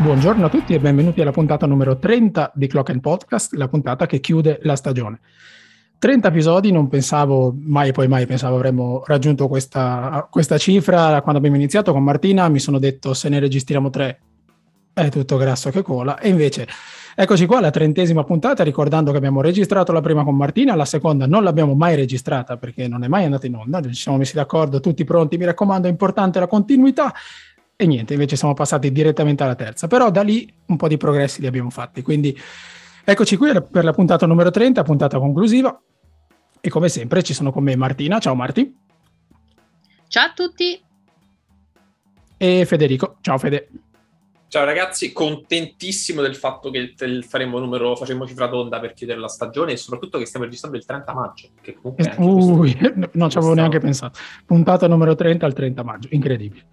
Buongiorno a tutti e benvenuti alla puntata numero 30 di Clock and Podcast, la puntata che chiude la stagione. 30 episodi, non pensavo, mai e poi mai pensavo avremmo raggiunto questa, questa, cifra. Quando abbiamo iniziato con Martina mi sono detto se ne registriamo tre è tutto grasso che cola. E invece eccoci qua alla trentesima puntata, ricordando che abbiamo registrato la prima con Martina, la seconda non l'abbiamo mai registrata perché non è mai andata in onda, ci siamo messi d'accordo, tutti pronti, mi raccomando, è importante la continuità. E niente, invece siamo passati direttamente alla terza. Però da lì un po' di progressi li abbiamo fatti. Quindi eccoci qui per la puntata numero 30, puntata conclusiva. E come sempre ci sono con me Martina. Ciao Marti. Ciao a tutti. E Federico. Ciao Fede. Ciao ragazzi, contentissimo del fatto che faremo numero, facciamo cifra tonda per chiudere la stagione e soprattutto che stiamo registrando il 30 maggio. Che comunque Ui, questo, non ci avevo neanche pensato. Puntata numero 30 al 30 maggio, incredibile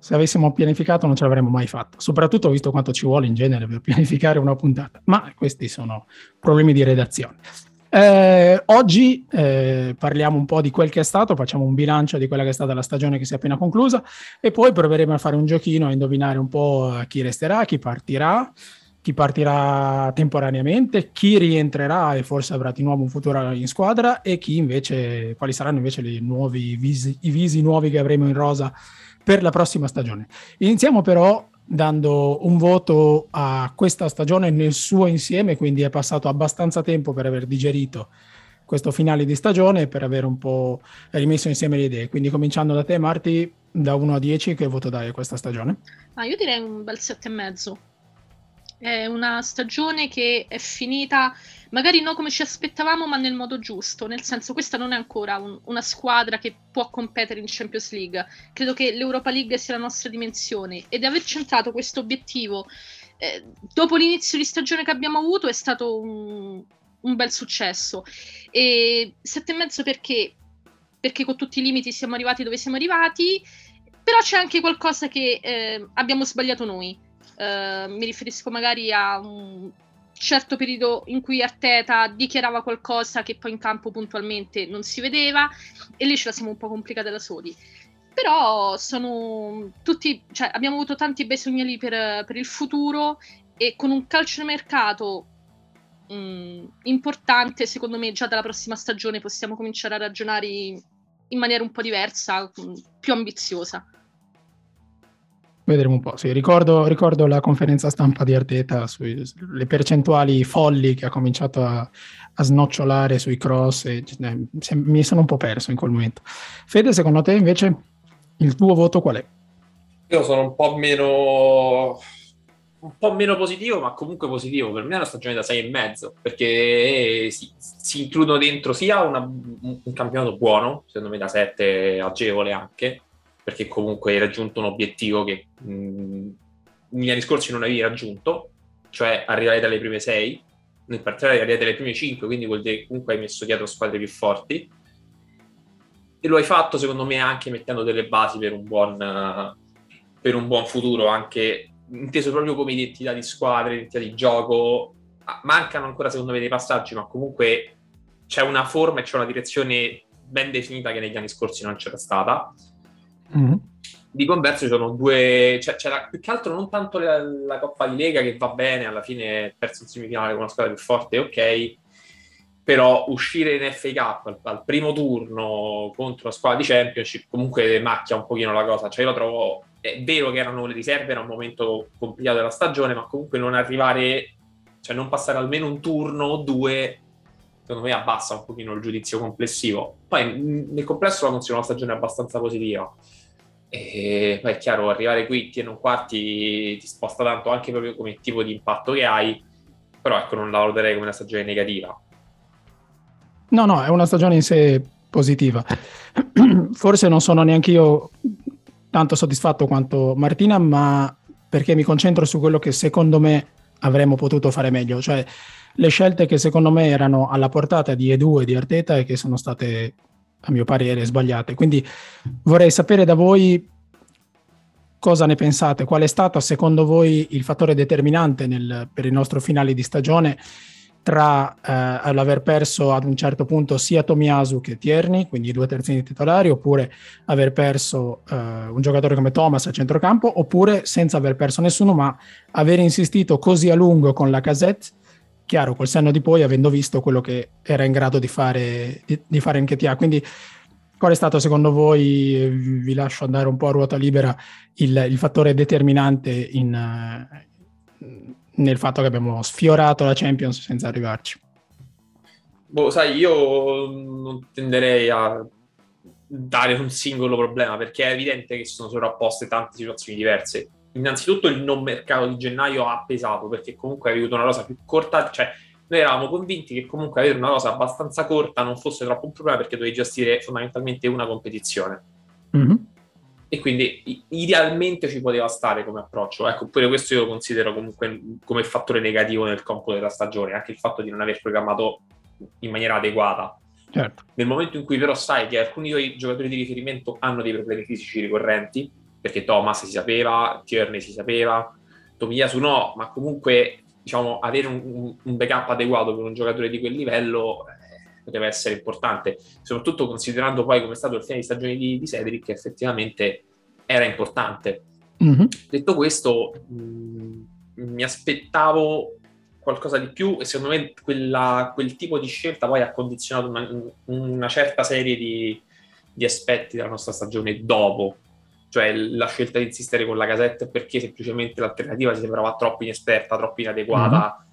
se avessimo pianificato non ce l'avremmo mai fatto, soprattutto visto quanto ci vuole in genere per pianificare una puntata, ma questi sono problemi di redazione. Eh, oggi eh, parliamo un po' di quel che è stato, facciamo un bilancio di quella che è stata la stagione che si è appena conclusa e poi proveremo a fare un giochino a indovinare un po' chi resterà, chi partirà, chi partirà temporaneamente, chi rientrerà e forse avrà di nuovo un futuro in squadra e chi invece, quali saranno invece nuovi visi, i visi nuovi che avremo in rosa per la prossima stagione. Iniziamo però dando un voto a questa stagione nel suo insieme, quindi è passato abbastanza tempo per aver digerito questo finale di stagione per aver un po' rimesso insieme le idee. Quindi cominciando da te Marti, da 1 a 10 che voto dai a questa stagione? Ah, io direi un bel 7,5. È una stagione che è finita magari non come ci aspettavamo, ma nel modo giusto. Nel senso, questa non è ancora un, una squadra che può competere in Champions League. Credo che l'Europa League sia la nostra dimensione ed aver centrato questo obiettivo eh, dopo l'inizio di stagione che abbiamo avuto è stato un, un bel successo. E sette e mezzo perché? Perché con tutti i limiti siamo arrivati dove siamo arrivati, però c'è anche qualcosa che eh, abbiamo sbagliato noi. Uh, mi riferisco magari a un certo periodo in cui Arteta dichiarava qualcosa che poi in campo puntualmente non si vedeva e lì ce la siamo un po' complicata da soli. Però sono tutti, cioè abbiamo avuto tanti bei segnali per, per il futuro e con un calcio di mercato mh, mm, importante, secondo me già dalla prossima stagione possiamo cominciare a ragionare in maniera un po' diversa, mm, più ambiziosa. Vedremo un po'. Sì, ricordo, ricordo, la conferenza stampa di Arteta sulle percentuali folli che ha cominciato a, a snocciolare sui cross. E, eh, mi sono un po' perso in quel momento. Fede, secondo te invece il tuo voto qual è? Io sono un po' meno un po' meno positivo, ma comunque positivo. Per me è una stagione da 6,5 perché si, si includono dentro sia una, un campionato buono, secondo me da 7 agevole anche, perché comunque hai raggiunto un obiettivo che mh, negli anni scorsi non avevi raggiunto, cioè arrivare dalle prime sei, nel particolare arrivare dalle prime cinque, quindi vuol dire che comunque hai messo dietro squadre più forti. E lo hai fatto, secondo me, anche mettendo delle basi per un buon, per un buon futuro, anche inteso proprio come identità di squadra, identità di gioco. Ah, mancano ancora, secondo me, dei passaggi, ma comunque c'è una forma e c'è una direzione ben definita che negli anni scorsi non c'era stata. Mm-hmm. Di converso ci sono due, cioè, c'era più che altro non tanto la, la, Coppa di Lega che va bene, alla fine perso in semifinale con una squadra più forte, ok, però uscire in FA Cup al, al, primo turno contro una squadra di Championship comunque macchia un pochino la cosa, cioè io lo trovo, è vero che erano le riserve, era un momento complicato della stagione, ma comunque non arrivare, cioè non passare almeno un turno o due secondo me abbassa un pochino il giudizio complessivo. Poi nel complesso la considero una stagione abbastanza positiva. E poi è chiaro, arrivare quinti e non quarti ti sposta tanto anche proprio come tipo di impatto che hai, però ecco, non la valuterei come una stagione negativa. No, no, è una stagione in sé positiva. Forse non sono neanche io tanto soddisfatto quanto Martina, ma perché mi concentro su quello che secondo me avremmo potuto fare meglio, cioè le scelte che secondo me erano alla portata di Edu e di Arteta e che sono state a mio parere sbagliate. Quindi vorrei sapere da voi cosa ne pensate, qual è stato secondo voi il fattore determinante nel, per il nostro finale di stagione tra eh, l'aver perso ad un certo punto sia Tomiasu che Tierney, quindi i due terzini titolari, oppure aver perso eh, un giocatore come Thomas a centrocampo, oppure senza aver perso nessuno, ma aver insistito così a lungo con la casette, chiaro, col senno di poi, avendo visto quello che era in grado di fare, di, di fare in KTA. Quindi qual è stato secondo voi, vi lascio andare un po' a ruota libera, il, il fattore determinante in, nel fatto che abbiamo sfiorato la Champions senza arrivarci. Boh, sai, io non tenderei a dare un singolo problema perché è evidente che sono sovrapposte tante situazioni diverse. Innanzitutto il non mercato di gennaio ha pesato perché comunque hai avuto una rosa più corta, cioè noi eravamo convinti che comunque avere una rosa abbastanza corta non fosse troppo un problema perché dovevi gestire fondamentalmente una competizione. Mm-hmm e quindi idealmente ci poteva stare come approccio. Ecco, pure questo io lo considero comunque come fattore negativo nel computo della stagione, anche il fatto di non aver programmato in maniera adeguata. Certo. Nel momento in cui però sai che alcuni giocatori di riferimento hanno dei problemi fisici ricorrenti, perché Thomas si sapeva, Tierney si sapeva, Tomiyasu no, ma comunque diciamo, avere un, un, backup adeguato per un giocatore di quel livello eh, poteva essere importante, soprattutto considerando poi come è stato il fine di stagione di, di Cedric, che effettivamente era importante. Mm-hmm. Detto questo, mh, mm, mi aspettavo qualcosa di più e secondo me quella, quel tipo di scelta poi ha condizionato una, una certa serie di, di, aspetti della nostra stagione dopo. Cioè la scelta di insistere con la casetta perché semplicemente l'alternativa si sembrava troppo inesperta, troppo inadeguata. Mm-hmm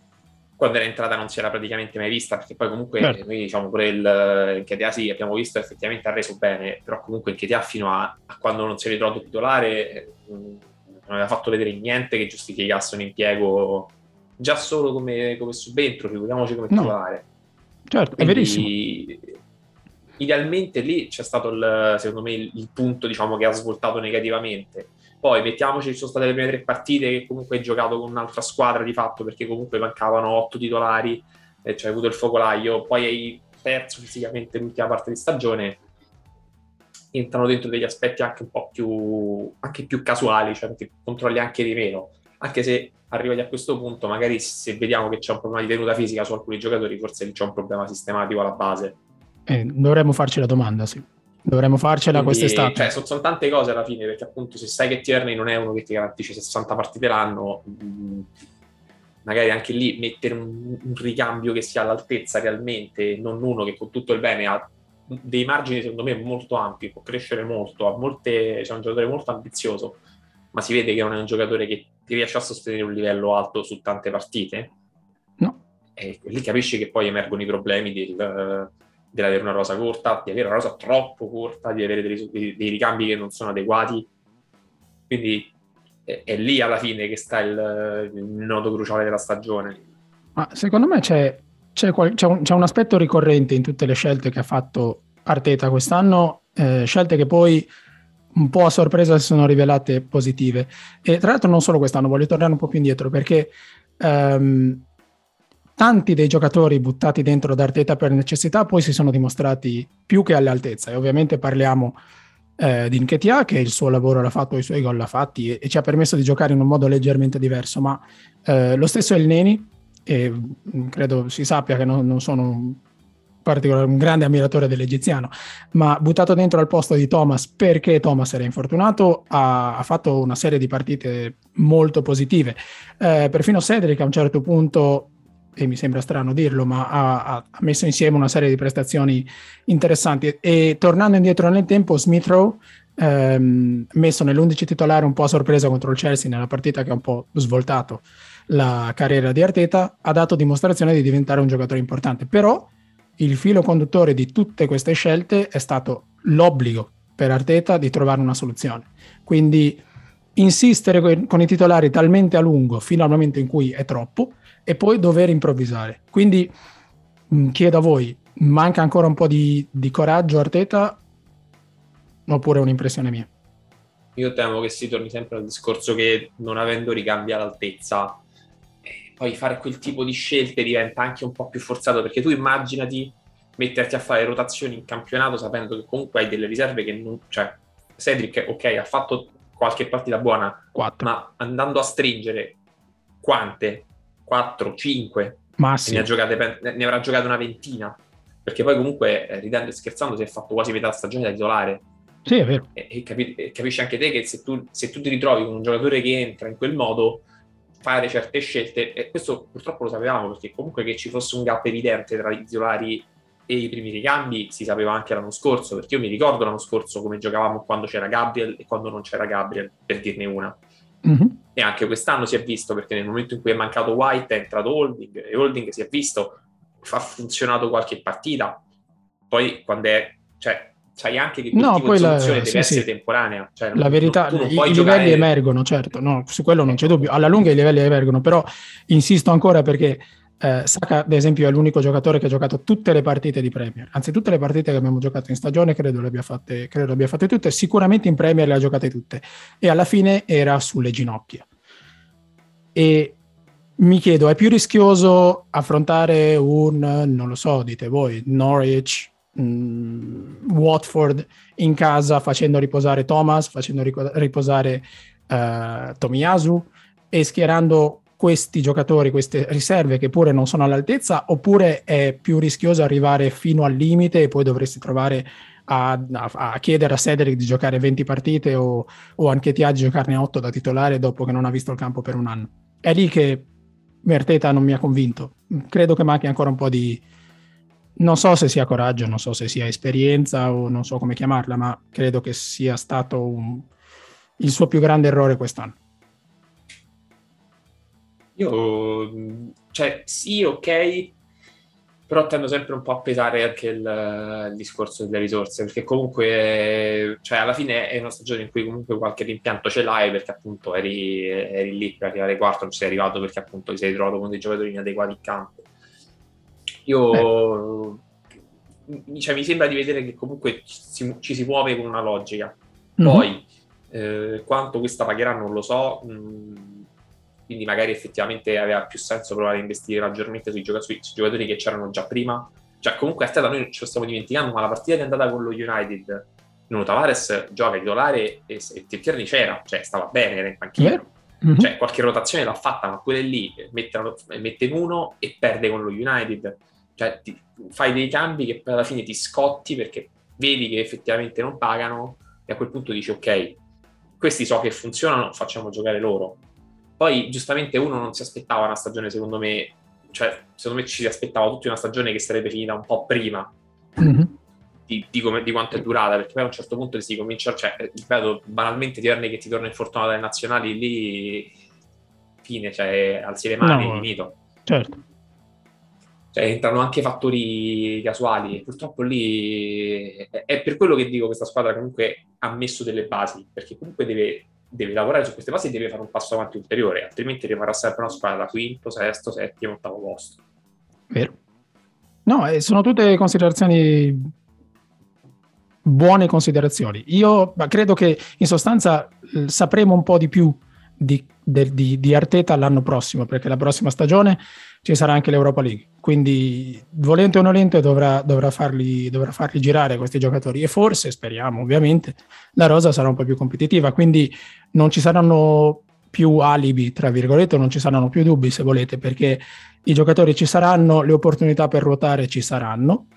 quando era entrata non si era praticamente mai vista, perché poi comunque certo. noi diciamo pure il, il KTA sì, abbiamo visto effettivamente ha reso bene, però comunque il KTA fino a, a quando non si è ritrovato titolare non aveva fatto vedere niente che giustificasse un impiego già solo come, come subentro, figuriamoci come no. titolare. Certo, Quindi, è verissimo. Idealmente lì c'è stato il, secondo me il, il punto diciamo, che ha svoltato negativamente. Poi mettiamoci, ci sono state le prime tre partite che comunque hai giocato con un'altra squadra di fatto perché comunque mancavano otto titolari e c'è avuto il focolaio, poi hai perso fisicamente l'ultima parte di stagione, entrano dentro degli aspetti anche un po' più, più casuali, cioè perché controlli anche di meno, anche se arrivati a questo punto magari se vediamo che c'è un problema di tenuta fisica su alcuni giocatori forse c'è un problema sistematico alla base. Eh, dovremmo farci la domanda, sì. Dovremmo farcela Quindi, quest'estate. Cioè, sono, sono, tante cose alla fine, perché appunto se sai che Tierney non è uno che ti garantisce 60 partite l'anno, mh, mm, magari anche lì mettere un, un, ricambio che sia all'altezza realmente, non uno che con tutto il bene ha dei margini secondo me molto ampi, può crescere molto, ha molte, c'è un giocatore molto ambizioso, ma si vede che non è un giocatore che ti riesce a sostenere un livello alto su tante partite. No. E lì capisci che poi emergono i problemi del dell'avere una rosa corta, di avere una rosa troppo corta, di avere dei, dei, dei ricambi che non sono adeguati. Quindi è, è lì alla fine che sta il, il, nodo cruciale della stagione. Ma secondo me c'è, c'è, c'è, un, c'è, un, aspetto ricorrente in tutte le scelte che ha fatto Arteta quest'anno, eh, scelte che poi un po' a sorpresa si sono rivelate positive. E tra l'altro non solo quest'anno, voglio tornare un po' più indietro perché um, tanti dei giocatori buttati dentro da Arteta per necessità poi si sono dimostrati più che all'altezza e ovviamente parliamo eh, di Nketia che il suo lavoro l'ha fatto, i suoi gol l'ha fatti e, e, ci ha permesso di giocare in un modo leggermente diverso, ma eh, lo stesso il Neni e mm, credo si sappia che non, non sono un, un grande ammiratore dell'egiziano, ma buttato dentro al posto di Thomas perché Thomas era infortunato, ha, ha fatto una serie di partite molto positive. Eh, perfino Cedric a un certo punto e mi sembra strano dirlo, ma ha, ha, messo insieme una serie di prestazioni interessanti. E tornando indietro nel tempo, Smith Rowe, ehm, messo nell'11 titolare un po' a sorpresa contro il Chelsea nella partita che ha un po' svoltato la carriera di Arteta, ha dato dimostrazione di diventare un giocatore importante. Però il filo conduttore di tutte queste scelte è stato l'obbligo per Arteta di trovare una soluzione. Quindi insistere con i titolari talmente a lungo fino al momento in cui è troppo e poi dover improvvisare. Quindi mh, mm, chiedo a voi, manca ancora un po' di, di coraggio Arteta oppure un'impressione mia? Io temo che si torni sempre al discorso che non avendo ricambi all'altezza, eh, poi fare quel tipo di scelte diventa anche un po' più forzato perché tu immaginati metterti a fare rotazioni in campionato sapendo che comunque hai delle riserve che non... cioè Cedric ok ha fatto qualche partita buona, 4. ma andando a stringere quante 4, 5, Ma sì. Ne, giocate, ne, avrà giocate una ventina. Perché poi comunque, eh, ridendo e scherzando, si è fatto quasi metà stagione da titolare. Sì, è vero. E, e, capi, e capisci anche te che se tu, se tu ti ritrovi con un giocatore che entra in quel modo, fare certe scelte, e questo purtroppo lo sapevamo perché comunque che ci fosse un gap evidente tra i titolari e i primi ricambi si sapeva anche l'anno scorso, perché io mi ricordo l'anno scorso come giocavamo quando c'era Gabriel e quando non c'era Gabriel, per dirne una. Mm-hmm. E anche quest'anno si è visto perché nel momento in cui è mancato White è entrato Holding e Holding si è visto, ha funzionato qualche partita. Poi quando è, cioè, sai anche che no, soluzione la, deve sì, essere sì. temporanea. Cioè, la verità, non i, i giocare... livelli emergono, certo, no, su quello non c'è dubbio. Alla lunga i livelli emergono, però insisto ancora perché eh, Saka, ad esempio, è l'unico giocatore che ha giocato tutte le partite di Premier. Anzi, tutte le partite che abbiamo giocato in stagione, credo le abbia fatte, credo le abbia fatte tutte. Sicuramente in Premier le ha giocate tutte. E alla fine era sulle ginocchia. E mi chiedo, è più rischioso affrontare un, non lo so, dite voi, Norwich, mh, mm, Watford in casa facendo riposare Thomas, facendo riposare uh, Tomiyasu e schierando questi giocatori, queste riserve che pure non sono all'altezza, oppure è più rischioso arrivare fino al limite e poi dovresti trovare a, a, a chiedere a Cedric di giocare 20 partite o, o anche Tia di giocarne 8 da titolare dopo che non ha visto il campo per un anno. È lì che Merteta non mi ha convinto. Credo che manchi ancora un po' di... Non so se sia coraggio, non so se sia esperienza o non so come chiamarla, ma credo che sia stato un... il suo più grande errore quest'anno. Io, cioè, sì, ok, però tendo sempre un po' a pesare anche il, il, discorso delle risorse, perché comunque, cioè, alla fine è una stagione in cui comunque qualche rimpianto ce l'hai, perché appunto eri, eri lì per arrivare quarto, non sei arrivato perché appunto ti sei trovato con dei giocatori inadeguati in campo. Io, eh. cioè, mi sembra di vedere che comunque ci si, ci si muove con una logica. Mhm. Poi, mm-hmm. eh, quanto questa pagherà non lo so, mh, quindi magari effettivamente aveva più senso provare a investire maggiormente sui, giocatori, sui giocatori che c'erano già prima. Cioè, comunque a Stella noi ce lo stiamo dimenticando, ma la partita di andata con lo United, Nuno Tavares gioca titolare e, e Tierney c'era, cioè stava bene, era in panchina. Mm-hmm. Cioè, qualche rotazione l'ha fatta, ma quelle lì mette, mette in uno e perde con lo United. Cioè, ti, fai dei cambi che poi alla fine ti scotti perché vedi che effettivamente non pagano e a quel punto dici ok, questi so che funzionano, facciamo giocare loro poi giustamente uno non si aspettava una stagione, secondo me, cioè secondo me ci si aspettava tutti una stagione che sarebbe finita un po' prima mm-hmm. di, di, come, di, quanto è durata, perché poi a un certo punto si comincia, cioè, ripeto, banalmente Tierney che ti torna infortunato dai nazionali, lì fine, cioè alzi le mani, no, finito. Certo. Cioè, entrano anche fattori casuali. Purtroppo lì è, è per quello che dico questa squadra comunque ha messo delle basi, perché comunque deve deve lavorare su queste basi e deve fare un passo avanti ulteriore, altrimenti rimarrà sempre una squadra da quinto, sesto, settimo, ottavo posto. Vero. No, eh, sono tutte considerazioni buone considerazioni. Io credo che in sostanza sapremo un po' di più di, de, di, di, Arteta l'anno prossimo, perché la prossima stagione ci sarà anche l'Europa League. Quindi, volente o nolente, dovrà, dovrà, farli, dovrà farli girare questi giocatori. E forse, speriamo ovviamente, la rosa sarà un po' più competitiva. Quindi non ci saranno più alibi, tra virgolette, non ci saranno più dubbi, se volete, perché i giocatori ci saranno, le opportunità per ruotare ci saranno.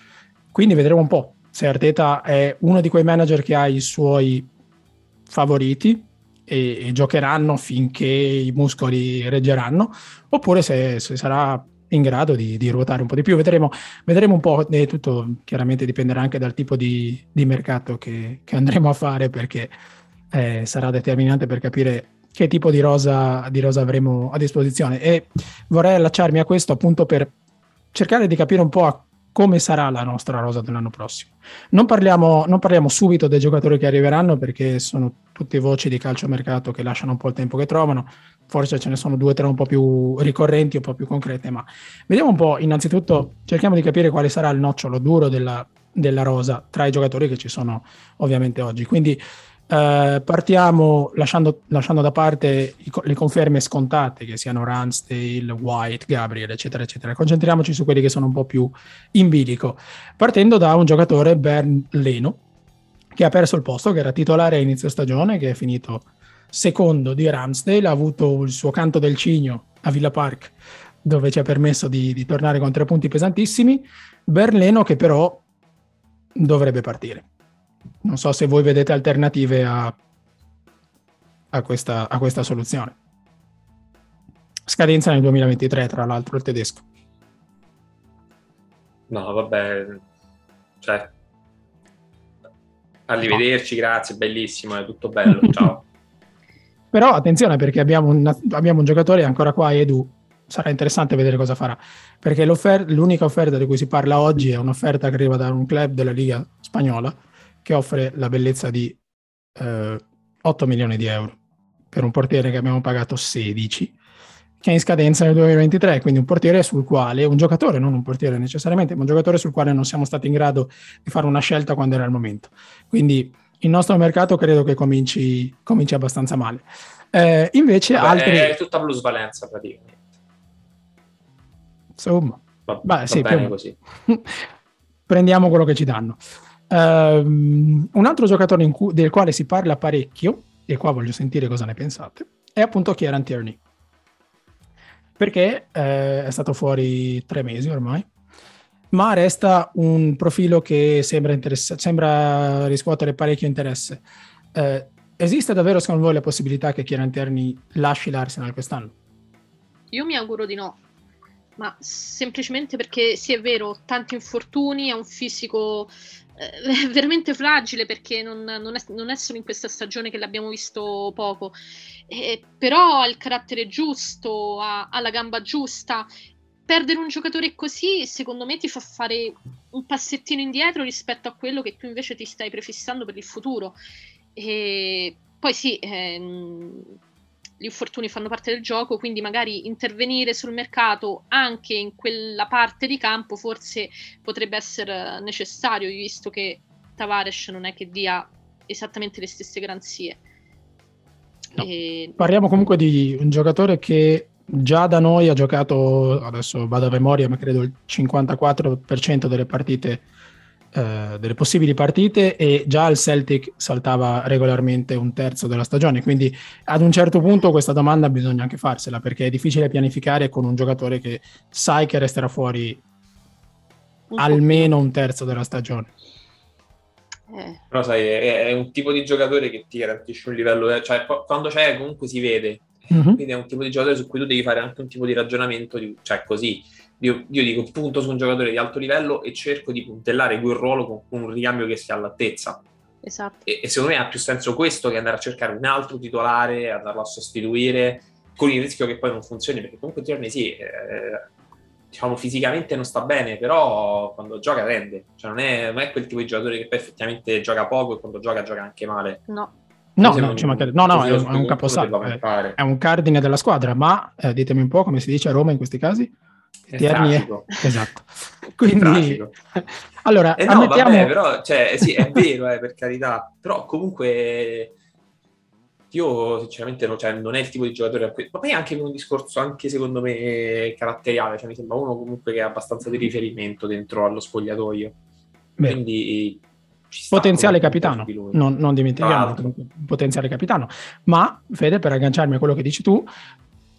Quindi vedremo un po' se Arteta è uno di quei manager che ha i suoi favoriti, e, e, giocheranno finché i muscoli reggeranno, oppure se, se sarà in grado di, di, ruotare un po' di più. Vedremo, vedremo un po', e tutto chiaramente dipenderà anche dal tipo di, di mercato che, che, andremo a fare, perché eh, sarà determinante per capire che tipo di rosa, di rosa avremo a disposizione. E vorrei allacciarmi a questo appunto per cercare di capire un po' a come sarà la nostra rosa dell'anno prossimo. Non parliamo, non parliamo, subito dei giocatori che arriveranno perché sono tutte voci di calciomercato che lasciano un po' il tempo che trovano, forse ce ne sono due o tre un po' più ricorrenti, un po' più concrete, ma vediamo un po', innanzitutto cerchiamo di capire quale sarà il nocciolo duro della, della rosa tra i giocatori che ci sono ovviamente oggi. Quindi Uh, partiamo lasciando, lasciando, da parte le conferme scontate, che siano Ransdale, White, Gabriel, eccetera, eccetera. Concentriamoci su quelli che sono un po' più in bilico. Partendo da un giocatore, Bern Leno, che ha perso il posto, che era titolare a inizio stagione, che è finito secondo di Ramsdale, ha avuto il suo canto del cigno a Villa Park dove ci ha permesso di, di tornare con tre punti pesantissimi. Berleno che però dovrebbe partire. Non so se voi vedete alternative a, a, questa, a questa soluzione. Scadenza nel 2023, tra l'altro, il tedesco. No, vabbè, cioè, arrivederci, no. grazie, bellissimo, è tutto bello, ciao. Però attenzione perché abbiamo un, abbiamo un giocatore ancora qua, Edu, sarà interessante vedere cosa farà, perché l'unica offerta di cui si parla oggi è un'offerta che arriva da un club della Liga spagnola che offre la bellezza di eh, 8 milioni di euro per un portiere che abbiamo pagato 16 che è in scadenza nel 2023, quindi un portiere sul quale, un giocatore, non un portiere necessariamente, ma un giocatore sul quale non siamo stati in grado di fare una scelta quando era il momento. Quindi il nostro mercato credo che cominci, cominci abbastanza male. Eh, invece Vabbè, altri... È tutta plusvalenza praticamente. Insomma, va, Beh, va sì, bene così. Prendiamo quello che ci danno. Um, un altro giocatore cui, del quale si parla parecchio, e qua voglio sentire cosa ne pensate, è appunto Kieran Tierney perché eh, è stato fuori tre mesi ormai, ma resta un profilo che sembra, interessa- sembra riscuotere parecchio interesse. Eh, esiste davvero secondo voi la possibilità che Kieran Tierney lasci l'Arsenal quest'anno? Io mi auguro di no, ma semplicemente perché sì è vero, tanti infortuni, ha un fisico eh, veramente fragile perché non, non, è, non, è, solo in questa stagione che l'abbiamo visto poco, eh, però ha il carattere giusto, ha, ha, la gamba giusta. Perdere un giocatore così, secondo me, ti fa fare un passettino indietro rispetto a quello che tu invece ti stai prefissando per il futuro. E poi sì, ehm, gli infortuni fanno parte del gioco, quindi magari intervenire sul mercato anche in quella parte di campo forse potrebbe essere necessario, visto che Tavares non è che dia esattamente le stesse garanzie. No. E... Parliamo comunque di un giocatore che già da noi ha giocato, adesso vado a memoria, ma credo il 54% delle partite eh, delle possibili partite e già il Celtic saltava regolarmente un terzo della stagione, quindi ad un certo punto questa domanda bisogna anche farsela perché è difficile pianificare con un giocatore che sai che resterà fuori un almeno un terzo della stagione. Eh. Però sai, è, è, un tipo di giocatore che ti garantisce un livello, cioè quando c'è comunque si vede, mm-hmm. quindi è un tipo di giocatore su cui tu devi fare anche un tipo di ragionamento, di, cioè così, io, io, dico punto su un giocatore di alto livello e cerco di puntellare quel ruolo con, un ricambio che sia all'altezza. Esatto. E, e, secondo me ha più senso questo che andare a cercare un altro titolare, andarlo a sostituire, con il rischio che poi non funzioni, perché comunque Tierney sì, eh, diciamo fisicamente non sta bene, però quando gioca rende. Cioè non è, non è, quel tipo di giocatore che poi effettivamente gioca poco e quando gioca gioca anche male. No. No, no, un, no, no, è, è un caposaldo, è, è, un cardine della squadra, ma eh, ditemi un po' come si dice a Roma in questi casi? Tierney è... Esatto. Quindi, allora, eh no, ammettiamo... vabbè, però, cioè, sì, è vero, eh, per carità, però comunque io sinceramente no, cioè, non è il tipo di giocatore a cui... ma poi anche un discorso anche secondo me caratteriale, cioè mi sembra uno comunque che ha abbastanza di riferimento dentro allo spogliatoio. Beh. Quindi potenziale capitano, non, non dimentichiamo, potenziale capitano. Ma Fede, per agganciarmi a quello che dici tu,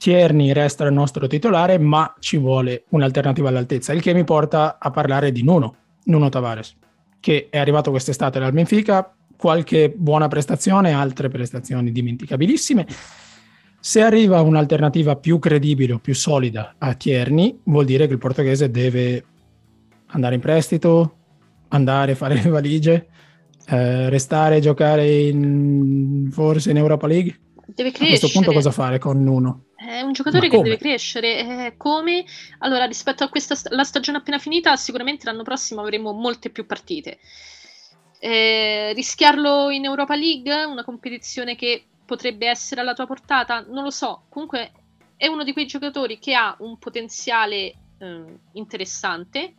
Tierney resta il nostro titolare, ma ci vuole un'alternativa all'altezza, il che mi porta a parlare di Nuno, Nuno Tavares, che è arrivato quest'estate dal Benfica, qualche buona prestazione, altre prestazioni dimenticabilissime. Se arriva un'alternativa più credibile o più solida a Tierney, vuol dire che il portoghese deve andare in prestito, andare a fare le valigie, eh, restare a giocare in, forse in Europa League. Deve crescere. A questo punto cosa fare con Nuno? È un giocatore che deve crescere. Eh, come? Allora, rispetto a questa la stagione appena finita, sicuramente l'anno prossimo avremo molte più partite. Eh, rischiarlo in Europa League, una competizione che potrebbe essere alla tua portata, non lo so. Comunque è uno di quei giocatori che ha un potenziale eh, interessante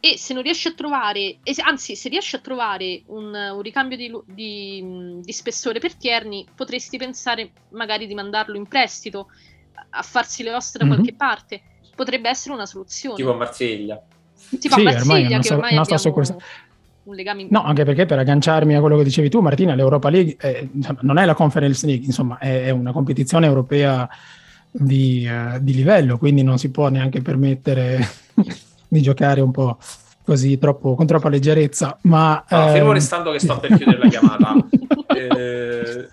e se non riesci a trovare, anzi se riesci a trovare un, un ricambio di, di, di, spessore per Tierney, potresti pensare magari di mandarlo in prestito a farsi le ossa da mm-hmm. qualche parte. Potrebbe essere una soluzione. Tipo a Marsiglia. Tipo sì, a Marsiglia, che ormai so, abbiamo un legame... No, anche perché per agganciarmi a quello che dicevi tu, Martina, l'Europa League è, non è la Conference League, insomma, è, è una competizione europea di, uh, di livello, quindi non si può neanche permettere di giocare un po' così troppo, con troppa leggerezza. Ma, no, ehm... fermo restando che sto per chiudere la chiamata. eh,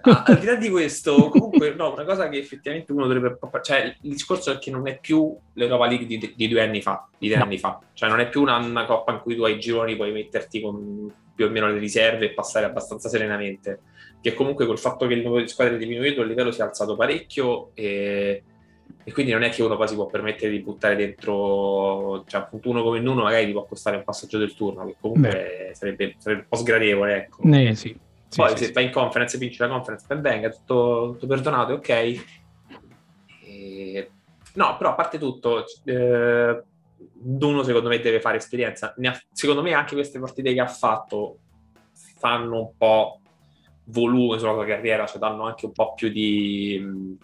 ah, al di là di questo, comunque, no, una cosa che effettivamente uno dovrebbe. Cioè, il discorso è che non è più l'Europa League di, di due anni fa, di tre no. anni fa. Cioè, non è più una, una, coppa in cui tu hai gironi, puoi metterti con più o meno le riserve e passare abbastanza serenamente. Che comunque col fatto che il numero di squadre è diminuito, il livello si è alzato parecchio e e quindi non è che uno poi si può permettere di buttare dentro, cioè appunto uno come uno magari ti può costare un passaggio del turno, che comunque sarebbe, sarebbe, un po' sgradevole. Ecco. Eh, sì. Sì, poi sì, se vai in conference e vinci la conference, ben venga, tutto, tutto perdonato, ok. E... No, però a parte tutto, eh, uno secondo me deve fare esperienza. Ha, secondo me anche queste partite che ha fatto fanno un po' volume sulla sua carriera, cioè danno anche un po' più di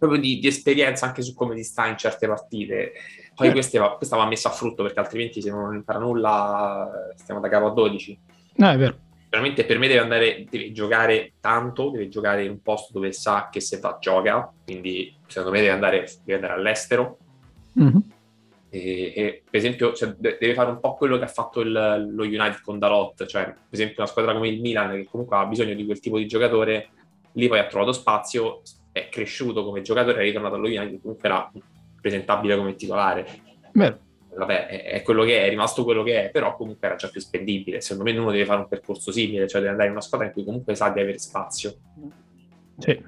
proprio di, di, esperienza anche su come si sta in certe partite. Poi queste, questa va messa a frutto perché altrimenti se non impara nulla stiamo da capo a 12. No, è vero. Veramente per me deve andare, deve giocare tanto, deve giocare in un posto dove sa che se va gioca, quindi secondo me deve andare, deve andare all'estero. Mm-hmm. E, e, per esempio cioè, deve fare un po' quello che ha fatto il, lo United con Dalot, cioè per esempio una squadra come il Milan che comunque ha bisogno di quel tipo di giocatore, lì poi ha trovato spazio, è cresciuto come giocatore, è ritornato allo United, comunque era presentabile come titolare. Beh. Vabbè, è, è, quello che è, è rimasto quello che è, però comunque era già più spendibile. Secondo me uno deve fare un percorso simile, cioè deve andare in una squadra in cui comunque sa di avere spazio. Sì.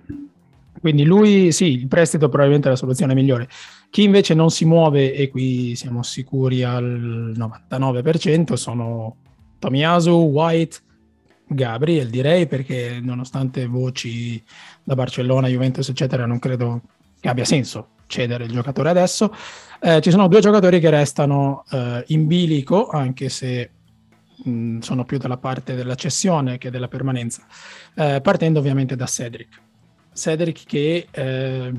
Quindi lui, sì, il prestito probabilmente è la soluzione migliore. Chi invece non si muove, e qui siamo sicuri al 99%, sono Tomiyasu, White, Gabriel, direi, perché nonostante voci da Barcellona, Juventus, eccetera, non credo che abbia senso cedere il giocatore adesso. Eh, ci sono due giocatori che restano eh, in bilico, anche se mh, sono più dalla parte della cessione che della permanenza, eh, partendo ovviamente da Cedric. Cedric che eh,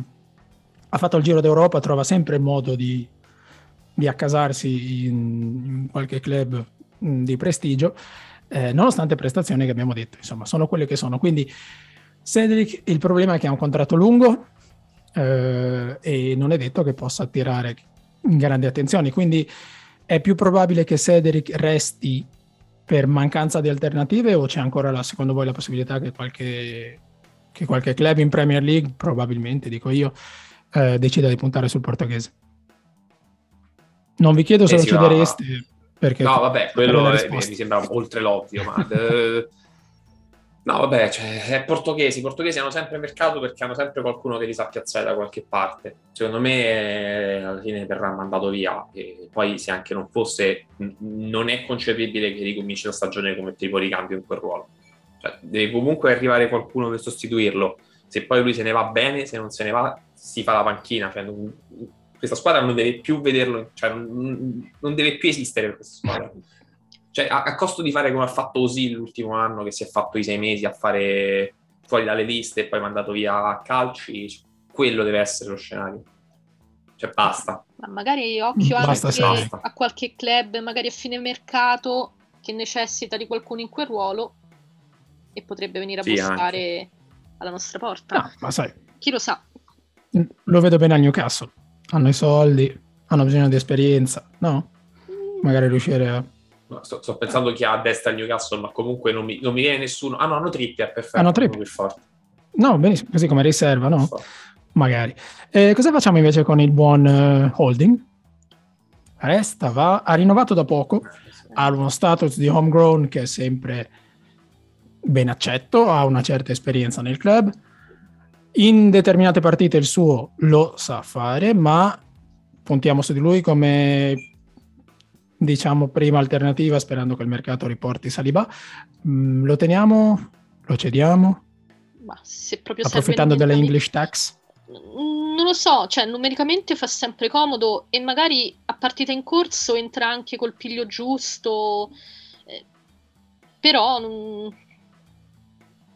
ha fatto il Giro d'Europa, trova sempre modo di, di accasarsi in, in qualche club mh, di prestigio, eh, nonostante prestazioni che abbiamo detto, insomma, sono quelle che sono. Quindi Cedric, il problema è che ha un contratto lungo eh, e non è detto che possa attirare grandi attenzioni, quindi è più probabile che Cedric resti per mancanza di alternative o c'è ancora la, secondo voi la possibilità che qualche, che qualche club in Premier League, probabilmente dico io, eh, decida di puntare sul portoghese? Non vi chiedo se eh lo chiedereste. Perché no, vabbè, quello è, mi sembra oltre l'ovvio, ma eh, No, vabbè, cioè, è portoghesi. I portoghesi hanno sempre mercato perché hanno sempre qualcuno che li sa piazzare da qualche parte. Secondo me, eh, alla fine verrà mandato via. E poi, se anche non fosse, non è concepibile che ricominci la stagione come tipo ricambio in quel ruolo. Cioè, deve comunque arrivare qualcuno per sostituirlo. Se poi lui se ne va bene, se non se ne va, si fa la panchina. Cioè, non, questa squadra non deve più vederlo, cioè, non, non deve più esistere questa squadra cioè a, a, costo di fare come ha fatto Osil l'ultimo anno, che si è fatto i sei mesi a fare fuori dalle liste e poi mandato via a calci, quello deve essere lo scenario. Cioè basta. Ma magari occhio basta, anche basta. a qualche club, magari a fine mercato, che necessita di qualcuno in quel ruolo e potrebbe venire a sì, bussare anche. alla nostra porta. No, ma sai. Chi lo sa? Lo vedo bene al Newcastle. Hanno i soldi, hanno bisogno di esperienza, no? Magari riuscire a sto, sto, pensando chi ha a destra il Newcastle, ma comunque non mi, non mi viene nessuno. Ah no, hanno Trippier, perfetto. Hanno Trippier. No, benissimo, così come riserva, no? Magari. Eh, cosa facciamo invece con il buon uh, Holding? Resta, va, ha rinnovato da poco, ha uno status di homegrown che è sempre ben accetto, ha una certa esperienza nel club. In determinate partite il suo lo sa fare, ma puntiamo su di lui come diciamo prima alternativa sperando che il mercato riporti Saliba. Mm, lo teniamo? Lo cediamo? Ma se proprio Approfittando delle English tax? Non lo so, cioè numericamente fa sempre comodo e magari a partita in corso entra anche col piglio giusto, eh, però non,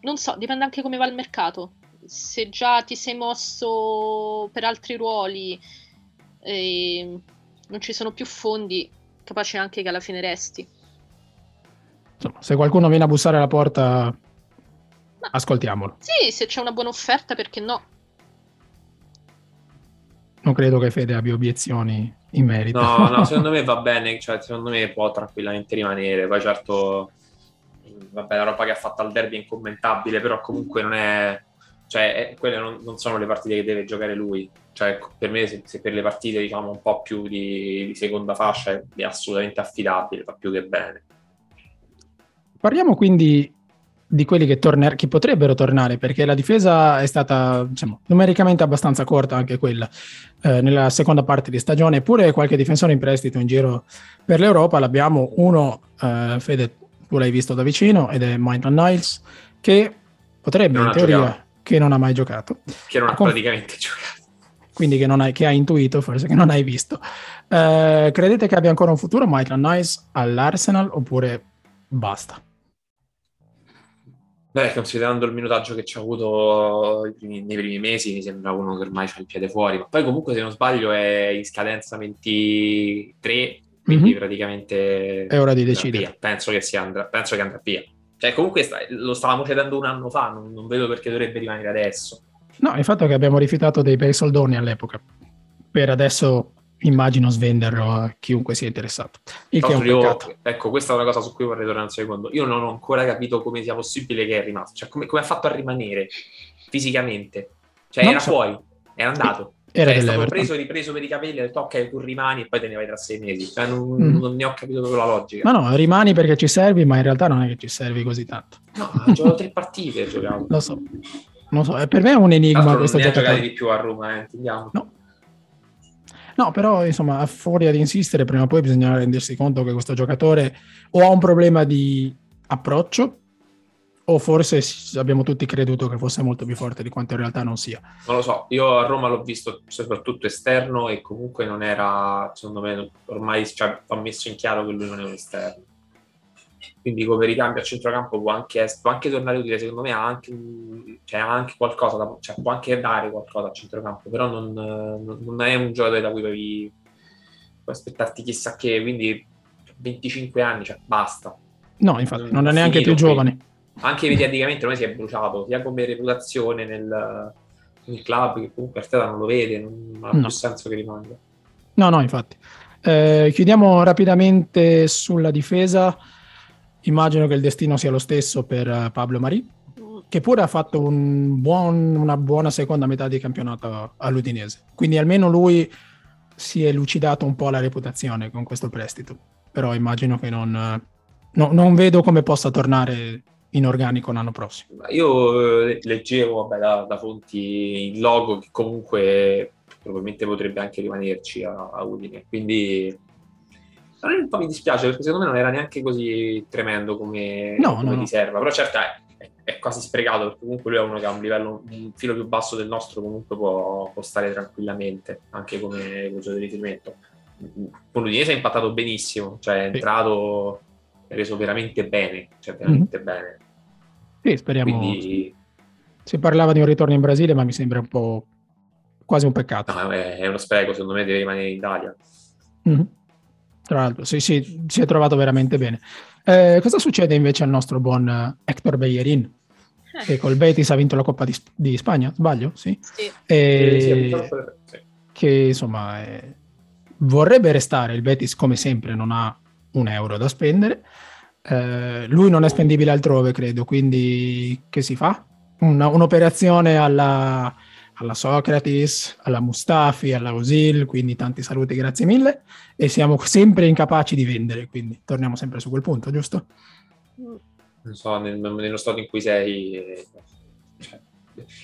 non so, dipende anche come va il mercato. Se già ti sei mosso per altri ruoli e non ci sono più fondi, capace anche che alla fine resti. Insomma, se qualcuno viene a bussare alla porta, Ma, ascoltiamolo. Sì, se c'è una buona offerta, perché no? non credo che Fede abbia obiezioni in merito. No, no, secondo me va bene, cioè, secondo me può tranquillamente rimanere. Poi certo, vabbè, la roba che ha fatto al derby è incommentabile, però comunque non è... Cioè, quelle non, non, sono le partite che deve giocare lui. Cioè, per me, se, se per le partite, diciamo, un po' più di, di seconda fascia è, è assolutamente affidabile, fa più che bene. Parliamo quindi di quelli che, torner- che, potrebbero tornare, perché la difesa è stata diciamo, numericamente abbastanza corta anche quella eh, nella seconda parte di stagione, eppure qualche difensore in prestito in giro per l'Europa l'abbiamo, uno, eh, Fede, tu l'hai visto da vicino, ed è Maitland Niles, che potrebbe in teoria, giocato. Che non ha mai giocato. Che non ha conf- praticamente giocato. Quindi che, hai, che ha intuito, forse che non hai visto. Eh, credete che abbia ancora un futuro Maitland Niles all'Arsenal oppure basta? Beh, considerando il minutaggio che ci ha avuto primi, nei primi mesi, mi sembra uno che ormai ha il piede fuori. Ma poi, comunque, se non sbaglio, è in scadenza 23, quindi mm-hmm. praticamente è ora di decidere. Penso che, andrà, penso che andrà via. Cioè, comunque sta, lo stavamo cedendo un anno fa, non, non, vedo perché dovrebbe rimanere adesso. No, il fatto è che abbiamo rifiutato dei bei soldoni all'epoca. Per adesso immagino svenderlo a chiunque sia interessato. Il che è un io, ecco, questa è una cosa su cui vorrei tornare un secondo. Io non ho ancora capito come sia possibile che è rimasto, cioè come, come ha fatto a rimanere fisicamente. Cioè non era so. fuori, era andato. Era cioè, è stato preso e ripreso per i capelli, ha detto ok, tu rimani e poi te ne vai tra sei mesi. Cioè, non, mm. non ne ho capito proprio la logica. Ma no, rimani perché ci servi, ma in realtà non è che ci servi così tanto. No, ha giocato tre partite, giocato. Lo so. Non so, per me è un enigma questo giocatore. Non di più a Roma, eh, intendiamo. No, No, però insomma, a fuori di insistere, prima o poi bisogna rendersi conto che questo giocatore o ha un problema di approccio o forse abbiamo tutti creduto che fosse molto più forte di quanto in realtà non sia. Non lo so, io a Roma l'ho visto soprattutto esterno e comunque non era, secondo me, ormai cioè, ho messo in chiaro che lui non è un esterno quindi come ricambio a centrocampo può anche, può anche tornare utile, secondo me ha anche, cioè, ha anche qualcosa, da, cioè, può anche dare qualcosa a centrocampo, però non, non è un giocatore da cui puoi, puoi aspettarti chissà che, quindi 25 anni, cioè basta. No, infatti, non, non è neanche più giovane. Anche mediaticamente ormai si è bruciato, sia come reputazione nel, nel club, che comunque Arteta non lo vede, non ha no. più senso che rimanga. No, no, infatti. Eh, chiudiamo rapidamente sulla difesa. Immagino che il destino sia lo stesso per eh, Pablo Marì, che pure ha fatto un buon, una buona seconda metà di campionato all'Udinese. Quindi almeno lui si è lucidato un po' la reputazione con questo prestito. Però immagino che non, no, non vedo come possa tornare in organico l'anno prossimo. Io eh, leggevo vabbè, da, da, fonti il logo che comunque probabilmente potrebbe anche rimanerci a, a Udine. Quindi un po' mi dispiace perché secondo me non era neanche così tremendo come, no, come no. riserva, però certo è, è, quasi sprecato perché comunque lui è uno che ha un livello un filo più basso del nostro, comunque può, può stare tranquillamente, anche come voce di riferimento. Con l'Udinese ha impattato benissimo, cioè è entrato, è reso veramente bene, cioè veramente mm-hmm. bene. Sì, speriamo. Quindi... Si parlava di un ritorno in Brasile, ma mi sembra un po' quasi un peccato. No, è, uno spreco, secondo me deve rimanere in Italia. Mm-hmm. Tra l'altro, sì, sì, si è trovato veramente bene. Eh, cosa succede invece al nostro buon Hector Bellerin? Eh. Che col Betis ha vinto la Coppa di, di Spagna, sbaglio? Sì. sì. E... sì che insomma eh, vorrebbe restare. Il Betis, come sempre, non ha un euro da spendere. Eh, lui non è spendibile altrove, credo. Quindi, che si fa? Una, un'operazione alla alla Socrates, alla Mustafi, alla Osil, quindi tanti saluti, grazie mille, e siamo sempre incapaci di vendere, quindi torniamo sempre su quel punto, giusto? Non so, nel, nello stato in cui sei... Cioè,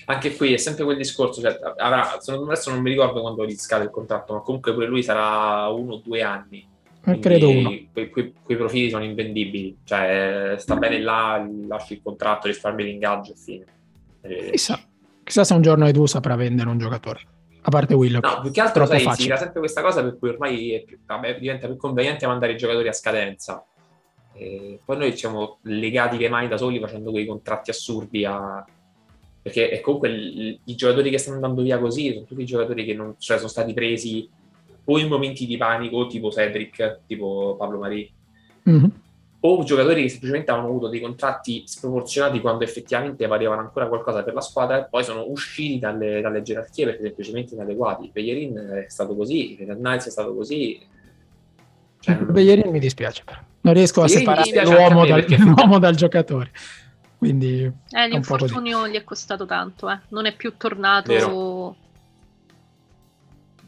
anche qui è sempre quel discorso, cioè, avrà, adesso non mi ricordo quando gli scade il contratto, ma comunque pure lui sarà uno o due anni. Eh, credo uno. Quei, quei, quei, profili sono invendibili, cioè sta bene là, lasci il contratto, risparmi l'ingaggio e fine. Chissà. Chissà se un giorno Edu saprà vendere un giocatore. A parte Willock. No, più che altro sai, si era sempre questa cosa per cui ormai più, vabbè, diventa più conveniente mandare i giocatori a scadenza. E poi noi siamo legati le mani da soli facendo quei contratti assurdi a... Perché comunque i giocatori che stanno andando via così sono tutti i giocatori che non, cioè, sono stati presi o in momenti di panico, tipo Cedric, tipo Pablo Marì. Mm-hmm. o giocatori che semplicemente avevano avuto dei contratti sproporzionati quando effettivamente valevano ancora qualcosa per la squadra e poi sono usciti dalle, dalle gerarchie perché semplicemente inadeguati. Bellerin è stato così, Nice è stato così. Cioè, Bellerin mi dispiace però. Non riesco a separare l'uomo dal, l'uomo dal giocatore. Quindi eh, l'infortunio gli è costato tanto, eh. non è più tornato. Vero.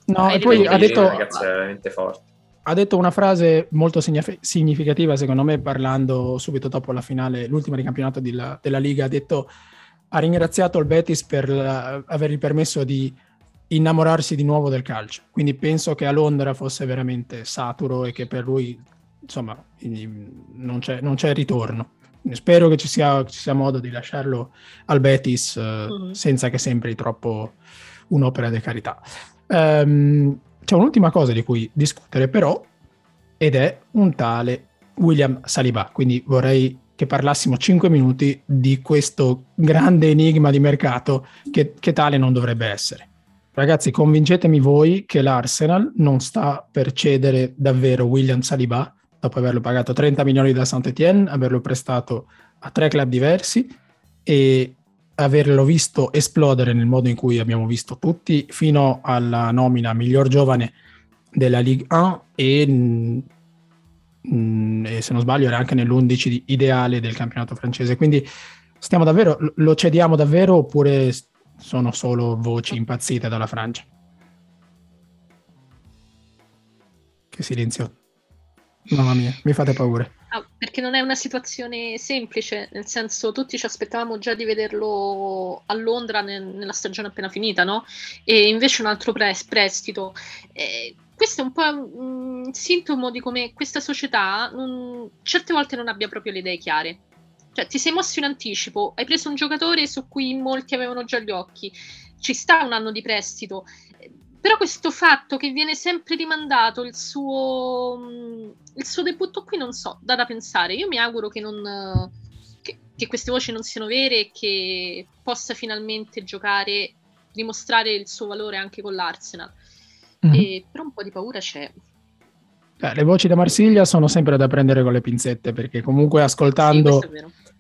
No, e poi ha detto, ragazzi, è veramente forte ha detto una frase molto significativa, secondo me, parlando subito dopo la finale, l'ultima di campionato della, della Liga. Ha detto, ha ringraziato il Betis per la, avergli permesso di innamorarsi di nuovo del calcio. Quindi penso che a Londra fosse veramente saturo e che per lui, insomma, non c'è, non c'è ritorno. Spero che ci sia, ci sia, modo di lasciarlo al Betis uh, senza che sembri troppo un'opera di carità. Um, c'è un'ultima cosa di cui discutere però ed è un tale William Saliba, quindi vorrei che parlassimo 5 minuti di questo grande enigma di mercato che, che tale non dovrebbe essere. Ragazzi, convincetemi voi che l'Arsenal non sta per cedere davvero William Saliba dopo averlo pagato 30 milioni da Saint-Etienne, averlo prestato a tre club diversi e averlo visto esplodere nel modo in cui abbiamo visto tutti, fino alla nomina miglior giovane della Ligue 1 e, mh, mm, e se non sbaglio era anche nell'11 ideale del campionato francese. Quindi stiamo davvero, lo cediamo davvero oppure sono solo voci impazzite dalla Francia? Che silenzio. Mamma mia, mi fate paura. Ah, perché non è una situazione semplice, nel senso tutti ci aspettavamo già di vederlo a Londra nel, nella stagione appena finita, no? E invece un altro pre- prestito. Eh, questo è un po' un sintomo di come questa società non, certe volte non abbia proprio le idee chiare. Cioè, ti sei mosso in anticipo, hai preso un giocatore su cui molti avevano già gli occhi, ci sta un anno di prestito, però questo fatto che viene sempre rimandato il suo, mm, il suo debutto qui, non so, da da pensare. Io mi auguro che, non, che, che queste voci non siano vere e che possa finalmente giocare, dimostrare il suo valore anche con l'Arsenal. Mm-hmm. E, però un po' di paura c'è. Eh, le voci da Marsiglia sono sempre da prendere con le pinzette perché comunque ascoltando... Sì,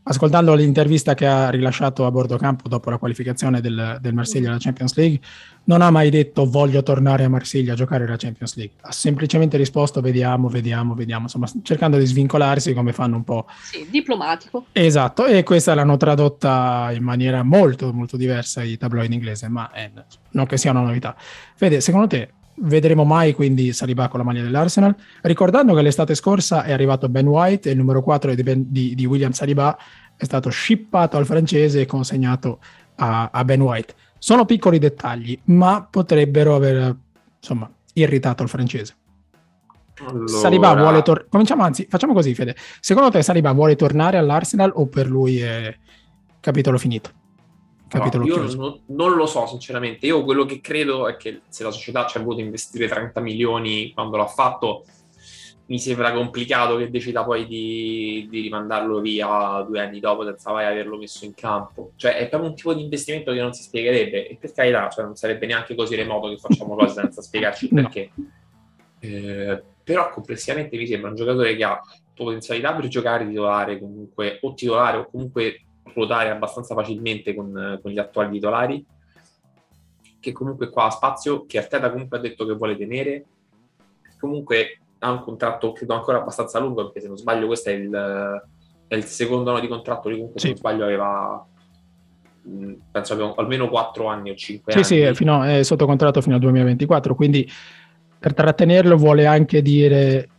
ascoltando l'intervista che ha rilasciato a bordo campo dopo la qualificazione del, del Marsiglia alla Champions League, non ha mai detto voglio tornare a Marsiglia a giocare la Champions League, ha semplicemente risposto vediamo, vediamo, vediamo, insomma cercando di svincolarsi come fanno un po'. Sì, diplomatico. Esatto, e questa l'hanno tradotta in maniera molto molto diversa i tabloid in inglese, ma è, non che sia una novità. Fede, secondo te vedremo mai quindi Saliba con la maglia dell'Arsenal. Ricordando che l'estate scorsa è arrivato Ben White e il numero 4 di, ben, di, di William Saliba è stato shippato al francese e consegnato a, a, Ben White. Sono piccoli dettagli, ma potrebbero aver insomma irritato il francese. Allora... Saliba vuole tornare. Cominciamo anzi, facciamo così, Fede. Secondo te Saliba vuole tornare all'Arsenal o per lui è capitolo finito? Capitolo io non, non, lo so, sinceramente. Io quello che credo è che se la società ci ha voluto investire 30 milioni quando l'ha fatto, mi sembra complicato che decida poi di, di rimandarlo via due anni dopo senza mai averlo messo in campo. Cioè, è proprio un tipo di investimento che non si spiegherebbe. E per carità, cioè, non sarebbe neanche così remoto che facciamo cose senza spiegarci no. perché. Eh, però complessivamente mi sembra un giocatore che ha potenzialità per giocare titolare comunque, o titolare o comunque ruotare abbastanza facilmente con, con, gli attuali titolari, che comunque qua ha spazio, che Arteta comunque ha detto che vuole tenere, comunque ha un contratto credo ancora abbastanza lungo, perché se non sbaglio questo è il, è il secondo anno di contratto, lui comunque sì. se non sbaglio aveva penso abbiamo almeno 4 anni o 5 sì, anni. Sì, sì, è sotto contratto fino al 2024, quindi per trattenerlo vuole anche dire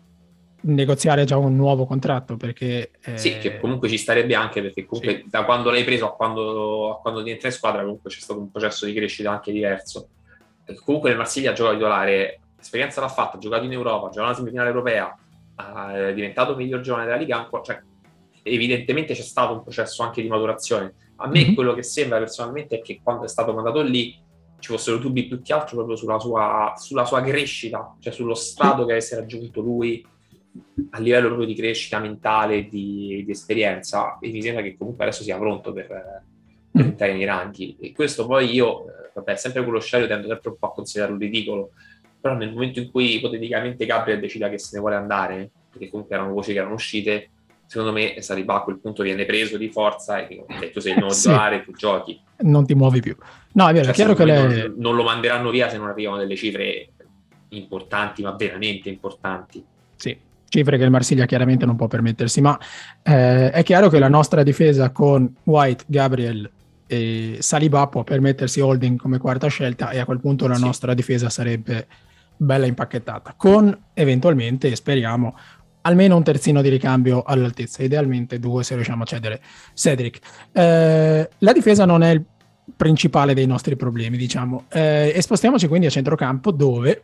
negoziare già un nuovo contratto perché... Eh... Sì, che comunque ci starebbe anche perché comunque sì. da quando l'hai preso a quando, a quando rientra in squadra comunque c'è stato un processo di crescita anche diverso. Comunque nel Marsiglia gioca titolare, l'esperienza l'ha fatta, ha giocato in Europa, ha giocato una semifinale europea, è diventato miglior giovane della Liga, cioè evidentemente c'è stato un processo anche di maturazione. A me mm-hmm. quello che sembra personalmente è che quando è stato mandato lì ci fossero dubbi più che altro proprio sulla sua, sulla sua crescita, cioè sullo stato che avesse raggiunto lui a livello proprio di crescita mentale, di, di esperienza, e mi sembra che comunque adesso sia pronto per, per mm. entrare nei ranghi. E questo poi io, eh, vabbè, sempre con lo scenario tendo sempre un po' a considerarlo ridicolo, però nel momento in cui ipoteticamente Gabriel decida che se ne vuole andare, perché comunque erano voci che erano uscite, secondo me Saliba a quel punto viene preso di forza e dico, okay, tu sei il nuovo sì. e titolare, tu giochi. Non ti muovi più. No, è vero, cioè, è chiaro che le... non, non, lo manderanno via se non arrivano delle cifre importanti, ma veramente importanti. Sì, cifre che il Marsiglia chiaramente non può permettersi, ma eh, è chiaro che la nostra difesa con White, Gabriel e Saliba può permettersi Holding come quarta scelta e a quel punto la sì. nostra difesa sarebbe bella impacchettata, con eventualmente, speriamo, almeno un terzino di ricambio all'altezza, idealmente due se riusciamo a cedere Cedric. Eh, la difesa non è il principale dei nostri problemi, diciamo. Eh, e spostiamoci quindi a centrocampo dove,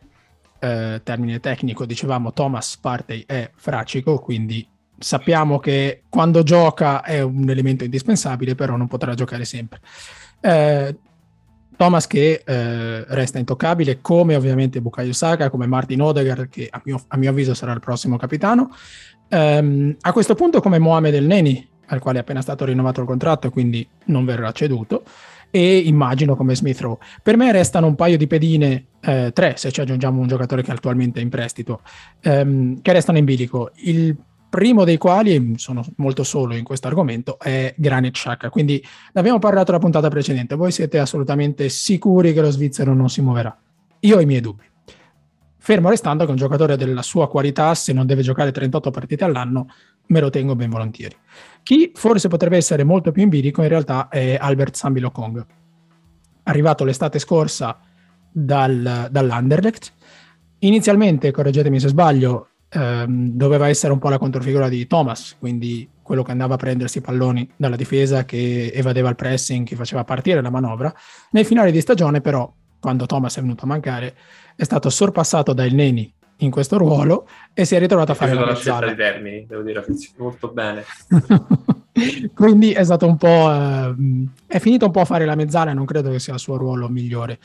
eh, termine tecnico, dicevamo Thomas Partey è fracico, quindi sappiamo che quando gioca è un elemento indispensabile, però non potrà giocare sempre. Eh, Thomas che eh, resta intoccabile, come ovviamente Bukayo Saka, come Martin Odegaard, che a mio, a mio avviso sarà il prossimo capitano. Um, a questo punto come Mohamed El Neni, al quale è appena stato rinnovato il contratto quindi non verrà ceduto, e immagino come Smith Rowe. Per me restano un paio di pedine, eh, tre se ci aggiungiamo un giocatore che attualmente è in prestito, ehm, che restano in bilico. Il primo dei quali, sono molto solo in questo argomento, è Granit Xhaka. Quindi ne abbiamo parlato la puntata precedente. Voi siete assolutamente sicuri che lo svizzero non si muoverà? Io ho i miei dubbi. Fermo restando che un giocatore della sua qualità, se non deve giocare 38 partite all'anno, me lo tengo ben volentieri. Chi forse potrebbe essere molto più in bilico in realtà è Albert Sambilo Kong. Arrivato l'estate scorsa dal, dall'Anderlecht. Inizialmente, correggetemi se sbaglio, ehm, doveva essere un po' la controfigura di Thomas, quindi quello che andava a prendersi i palloni dalla difesa, che evadeva il pressing, che faceva partire la manovra. Nel finale di stagione, però, quando Thomas è venuto a mancare, è stato sorpassato dal Neni in questo ruolo e si è ritrovato a fare la mezzala. di termini, devo dire, molto bene. Quindi è stato un po'... Eh, è finito un po' a fare la mezzala e non credo che sia il suo ruolo migliore.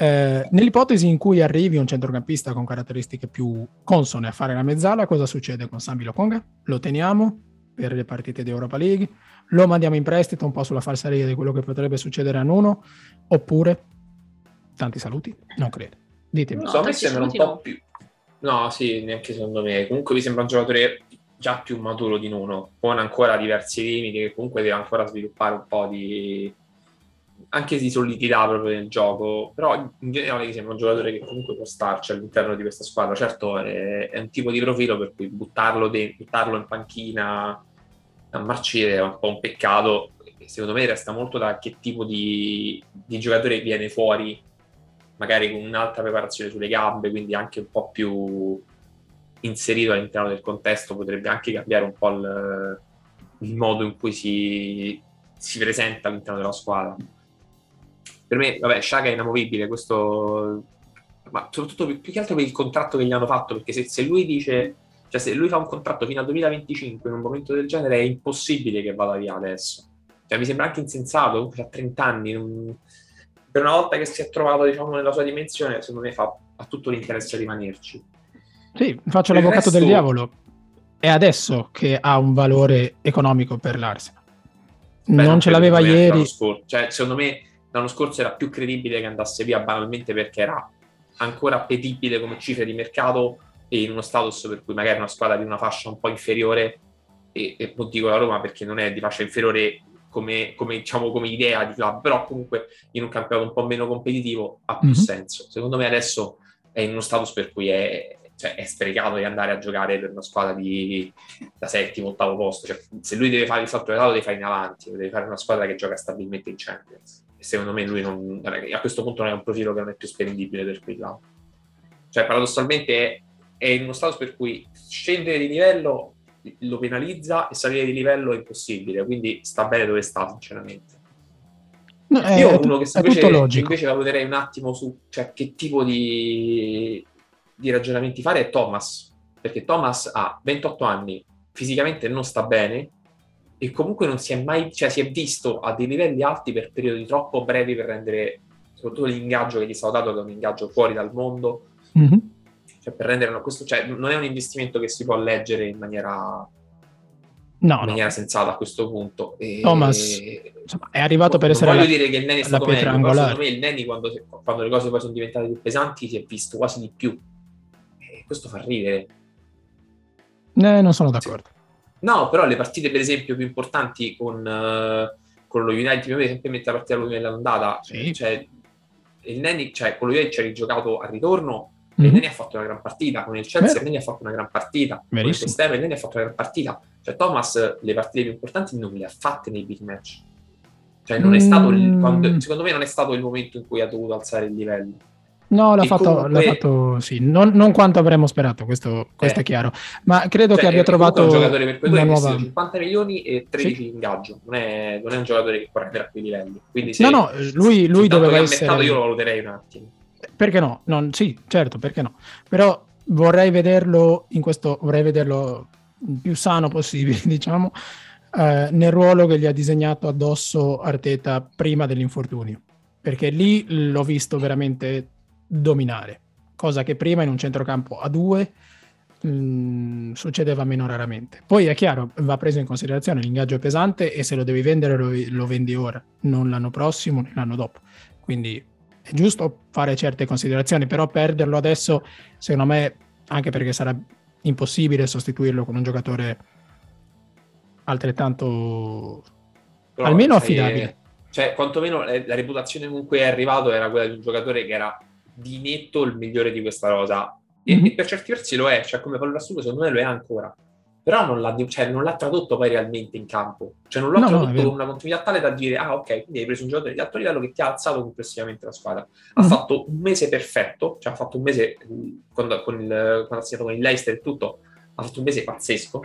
Eh, nell'ipotesi in cui arrivi un centrocampista con caratteristiche più consone a fare la mezzala, cosa succede con Sambi Lokonga? Lo teniamo per le partite di Europa League? Lo mandiamo in prestito un po' sulla falsariga di quello che potrebbe succedere a Nuno? Oppure, tanti saluti? Non credo. Ditemi. Non so, a me sembra un po' più... No, sì, neanche secondo me. Comunque mi sembra un giocatore già più maturo di Nuno, con ancora diversi limiti, che comunque deve ancora sviluppare un po' di anche di solidità proprio nel gioco, però in generale mi sembra un giocatore che comunque può starci all'interno di questa squadra. Certo è, è un tipo di profilo per cui buttarlo, de- buttarlo in panchina a marcire è un po' un peccato. Secondo me resta molto da che tipo di, di giocatore viene fuori, magari con un'altra preparazione sulle gambe, quindi anche un po' più inserito all'interno del contesto, potrebbe anche cambiare un po' il, il modo in cui si, si presenta all'interno della squadra per me, vabbè, Sciaga è inamovibile, questo, ma soprattutto più, più, che altro per il contratto che gli hanno fatto, perché se, se, lui dice, cioè se lui fa un contratto fino al 2025 in un momento del genere è impossibile che vada via adesso. Cioè mi sembra anche insensato, comunque ha 30 anni, non, per una volta che si è trovato diciamo nella sua dimensione, secondo me fa, ha tutto l'interesse a rimanerci. Sì, faccio per l'avvocato resto... del diavolo. È adesso che ha un valore economico per l'Arsenal. Beh, non, non ce l'aveva ieri. Cioè, secondo me l'anno scorso era più credibile che andasse via banalmente perché era ancora appetibile come cifre di mercato e in uno status per cui magari una squadra di una fascia un po' inferiore e, e non dico la Roma perché non è di fascia inferiore come, come, diciamo, come idea di club, però comunque in un campionato un po' meno competitivo ha più mm-hmm. senso. Secondo me adesso è in uno status per cui è, cioè, è sprecato di andare a giocare per una squadra di, da settimo, ottavo posto. Cioè, se lui deve fare il salto di deve fare in avanti, deve fare una squadra che gioca stabilmente in Champions secondo me lui non, a questo punto non è un profilo che non è più spendibile per quei là. Cioè, paradossalmente è, in uno stato per cui scendere di livello lo penalizza e salire di livello è impossibile, quindi sta bene dove sta, sinceramente. No, è, Io uno che invece, invece valuterei un attimo su cioè, che tipo di, di ragionamenti fare è Thomas, perché Thomas ha 28 anni, fisicamente non sta bene, e comunque non si è mai, cioè si è visto a dei livelli alti per periodi troppo brevi per rendere soprattutto l'ingaggio che gli è stato dato che è un ingaggio fuori dal mondo, mm-hmm. cioè per rendere questo, cioè non è un investimento che si può leggere in maniera, no, in maniera no. sensata a questo punto. E, Thomas insomma, è arrivato per essere voglio la, dire che il Neni è stato meglio, però secondo me il Neni quando, quando le cose poi sono diventate più pesanti si è visto quasi di più e questo fa ridere. Eh, non sono d'accordo. Sì. No, però le partite, per esempio, più importanti con, uh, con lo United, per esempio, la partita dell'andata, sì. cioè, il Neni, cioè, con lo United ci ha rigiocato al ritorno, mm-hmm. il Neni ha fatto una gran partita, con il Chelsea Beh. il Neni ha fatto una gran partita, Verissimo. con il West il Neni ha fatto una gran partita. Cioè, Thomas le partite più importanti non le ha fatte nei big match. Cioè, non è stato il, mm. quando, secondo me non è stato il momento in cui ha dovuto alzare il livello. No, l'ha fatto, comunque... l'ha fatto, sì, non, non, quanto avremmo sperato, questo, questo eh. è chiaro. Ma credo cioè, che abbia trovato un giocatore per una nuova... 50 milioni e 13 sì. ingaggio. Non è, non è, un giocatore che può rendere a quei livelli. Quindi se, no, no, lui, lui doveva essere... Mercato, io lo valuterei un attimo. Perché no? Non, sì, certo, perché no. Però vorrei vederlo in questo, vorrei vederlo più sano possibile, diciamo, eh, nel ruolo che gli ha disegnato addosso Arteta prima dell'infortunio. Perché lì l'ho visto veramente dominare, cosa che prima in un centrocampo a due mh, mm, succedeva meno raramente. Poi è chiaro, va preso in considerazione l'ingaggio è pesante e se lo devi vendere lo, lo vendi ora, non l'anno prossimo, né l'anno dopo. Quindi è giusto fare certe considerazioni, però perderlo adesso, secondo me, anche perché sarà impossibile sostituirlo con un giocatore altrettanto però, almeno affidabile. Cioè, quantomeno la reputazione comunque è arrivato era quella di un giocatore che era di netto il migliore di questa rosa. E, mm-hmm. e per certi versi lo è, cioè come valore assoluto secondo me lo è ancora. Però non l'ha, cioè, non l'ha tradotto poi realmente in campo. Cioè non l'ha no, tradotto no, con una continuità tale da dire, ah ok, quindi hai preso un giocatore di alto livello che ti ha alzato complessivamente la squadra. Ha mm-hmm. fatto un mese perfetto, cioè ha fatto un mese, quando, con il, quando ha segnato con il Leicester e tutto, ha fatto un mese pazzesco.